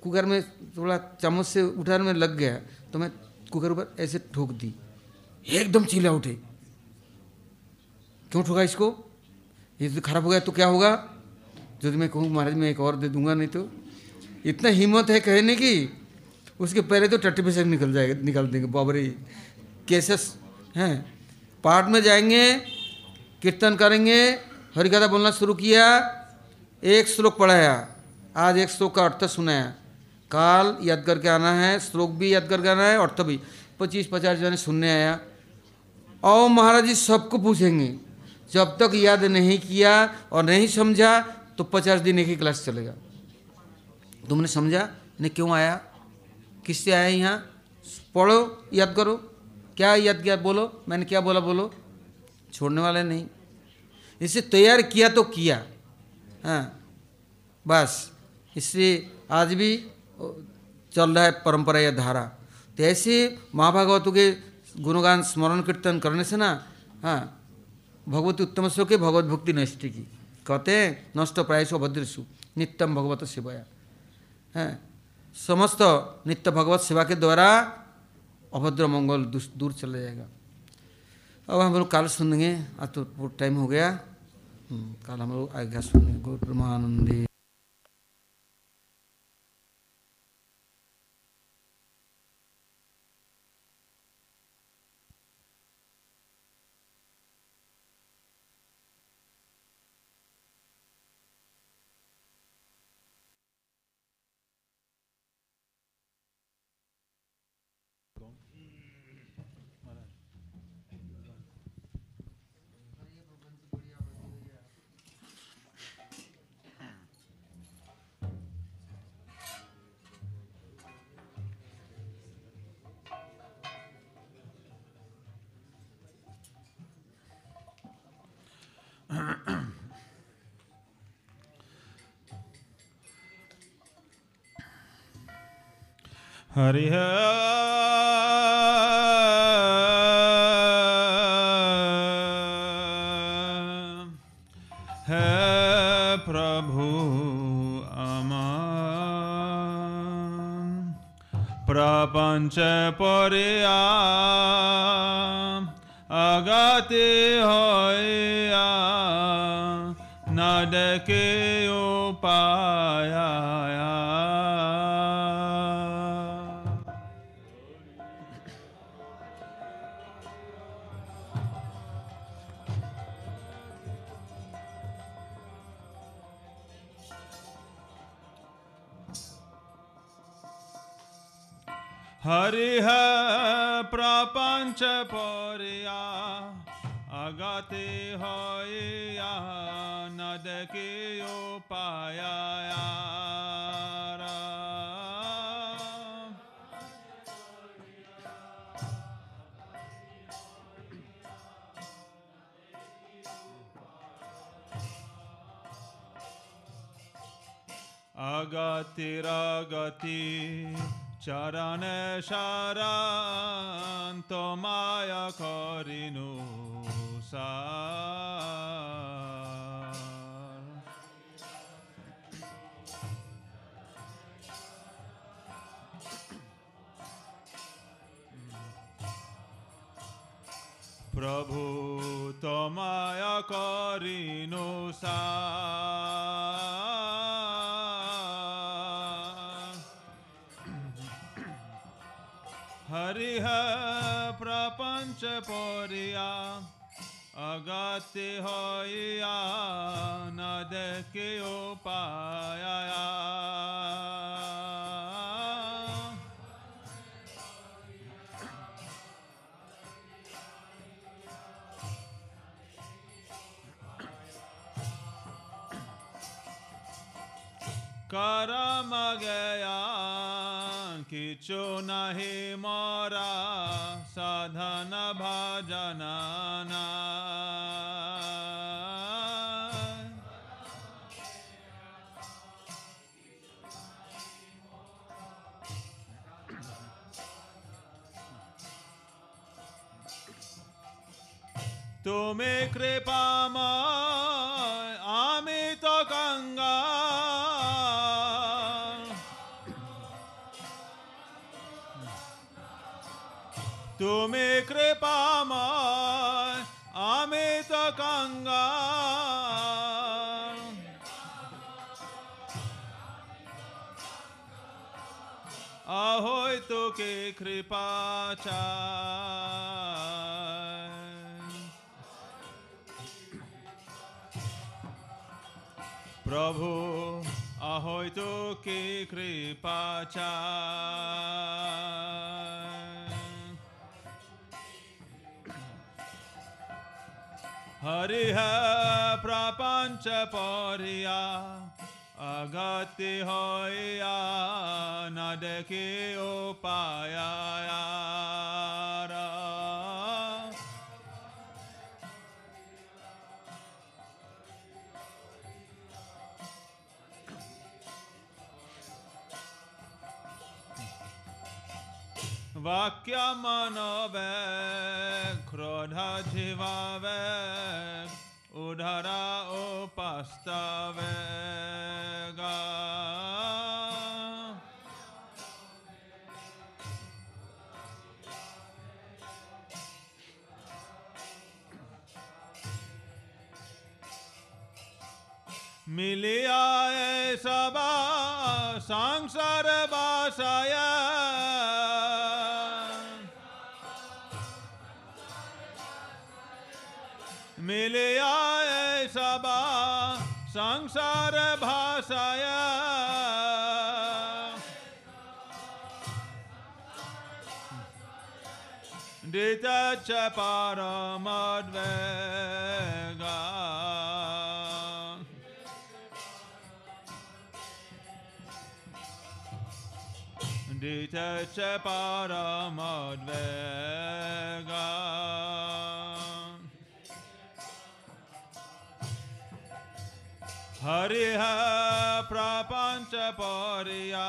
कुकर में थोड़ा चम्मच से उठाने में लग गया तो मैं कुकर ऊपर ऐसे ठोक दी। एकदम चीला उठे। क्यों ठोका इसको? ये तो खराब हो गया तो क्या होगा? यदि मैं कहूँ, महाराज, मैं एक और दे दूँगा, नहीं तो। इतना हिम्मत है कहने की, उसके पहले तो टट्टी पे से निकल जाएगा, निकल देंगे। बाबरी कैसे हैं? पाठ में जाएँगे, कीर्तन करेंगे, हरिकथा बोलना शुरू किया, एक श्लोक पढ़ाया, आज एक श्लोक का अर्थ सुनाया। काल याद करके आना है, श्लोक भी याद करके आना है, अर्थ भी। पच्चीस पचास जने सुनने आया। और महाराज जी, सबको पूछेंगे। जब तक याद नहीं किया और नहीं समझा तो पचास दिन एक ही क्लास चलेगा। तुमने समझा? नहीं, क्यों आया? किससे आया यहाँ? पढ़ो, याद करो। क्या याद किया? बोलो। मैंने क्या बोला? बोलो। छोड़ने वाले नहीं। इसे तैयार किया तो किया। हाँ। बस। इससे आज भी चल रहा है परंपरा या धारा। तो ऐसे महाभागवतों के गुणगान स्मरण कीर्तन करने से ना हाँ भगवती उत्तम के भगवत भक्ति नष्ट की कहते हैं, नष्ट प्रायश अभद्रसु नित्यम भगवत सेवाया। है? समस्त नित्य भगवत सेवा के द्वारा अभद्र मंगल दूर चला जाएगा। अब हम लोग काल सुनेंगे, आज तो टाइम हो गया। काल हम लोग आज्ञा सुनेंगे गौर ब्रह्मानंदी हरिः हे प्रभु अमां प्रपञ्च परिया अगति होया न डके हरिः प्रपञ्च परिया अगते हया नदके उपाया अगतिरगति চরণ শারান্ত মায়া করিনু প্রভু তোমায় করিনু সা हरिह प्रपंच पोरिया अगत्य होया न देखे पाया करम गया किचो नहि मोरा साधन भजन तुम्हें कृपा मा তুমি কৃপাময় আমি তো গঙ্গা আহোই তোকে কৃপা চায় প্রভু আহোই তোকে কৃপা চায় हरि है प्रपंच परिया। अगति होया न देखे पाया। वाक्य मनोवे क्रोध जीवावे उधरा उपस्तवे मिलिया सबा संसार बासाया मिलिया सबा संसार भाषाया। च परमद्वेगा डित च परमद्वेगा हरिः प्रपञ्च परिया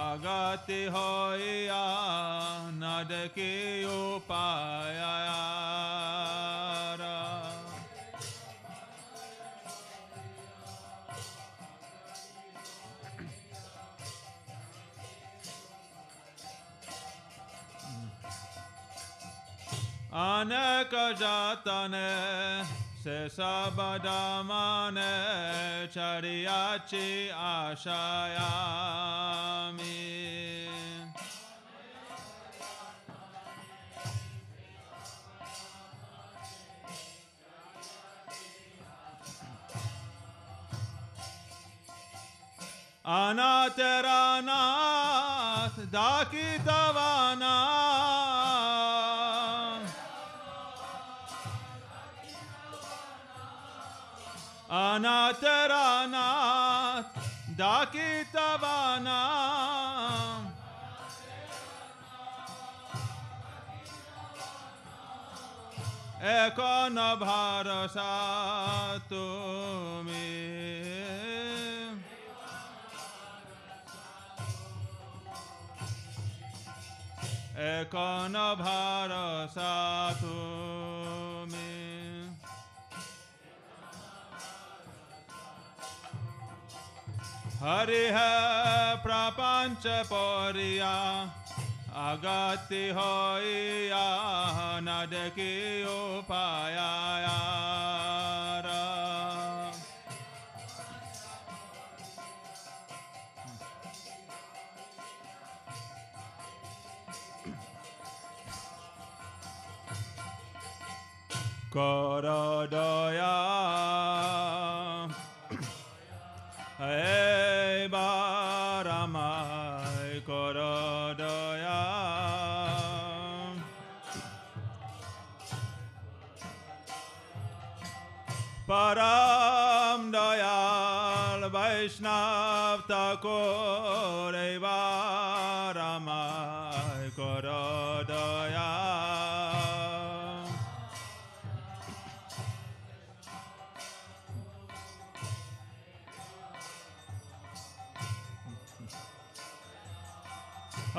अगति होया नदके उपाया अनेक जातने Se Sesabadamane chariachi ashayami. Anateranath dakita অনাথ রানাথ ডাকি তবানা এখন ভরসা তুমি এখন ভরসা তুমি हरि प्रपंच पौरिया। अगति होया नद के पाया कर दया। baramai korodaya param dayal vaishnav takore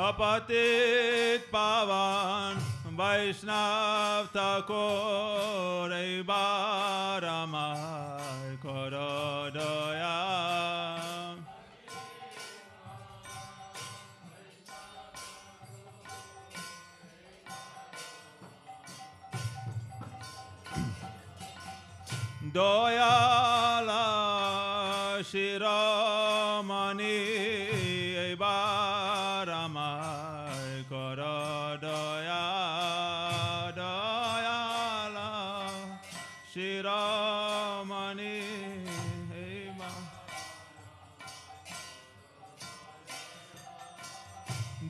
अपतित पावन वैष्णव ठाकुर बारमाय कर दया দয়ালা শিরমণি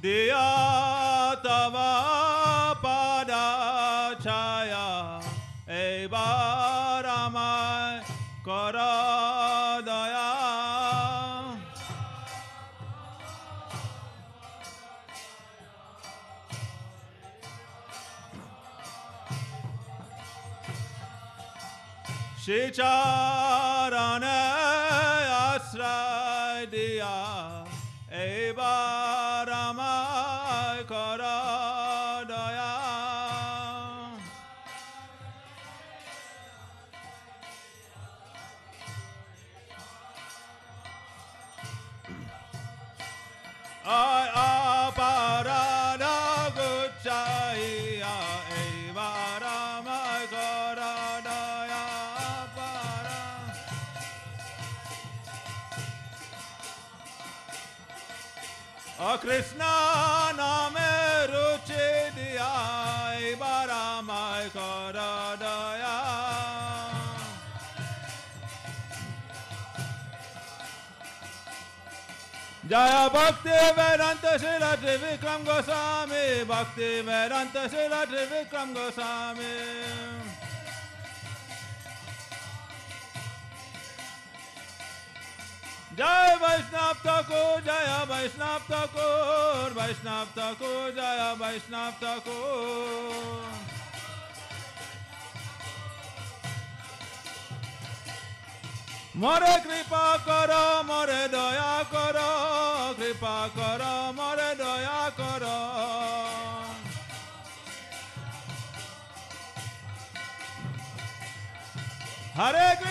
दिया तव पादा छाया ए बारामाय कर कृष्णा नाम रुचि दिया बारा माय कर दया। जय भक्ति वेदांत शिल श्री विक्रम गोस्वामी, भक्ति वेदांत शिल श्री विक्रम गोस्वामी। जय वैष्णव ठाकुर, जय वैष्णव ठाकुर वैष्णव ठाकुर, जय वैष्णव ठाकुर। मरे कृपा करो, मोरे दया करो, कृपा करो, मोरे दया करो। हरे Krishna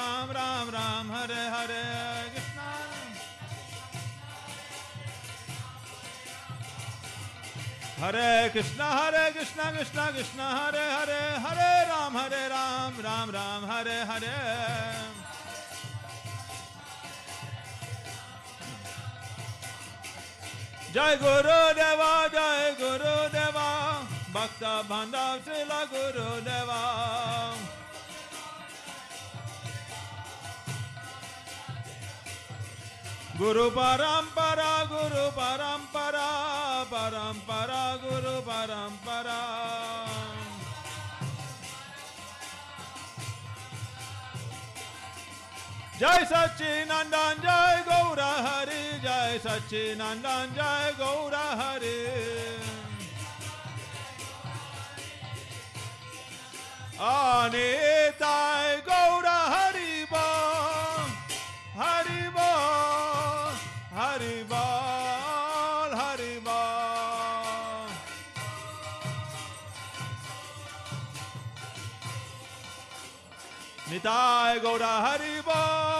Hare Krishna, Hare Krishna, Krishna Krishna, Hare Hare, Hare Ram, Hare Ram, Ram Ram, Hare Hare. Jai Guru Deva, Jai Guru Deva, Bhakta Bhandav Srila Guru Deva. Guru Parampara, Guru Parampara. परंपरा गुरु परंपरा जय सच्चिनंदन जय गौर हरे, जय सच्चिनंदन जय गौर हरे। अनेताय Gaura I go to Haribol.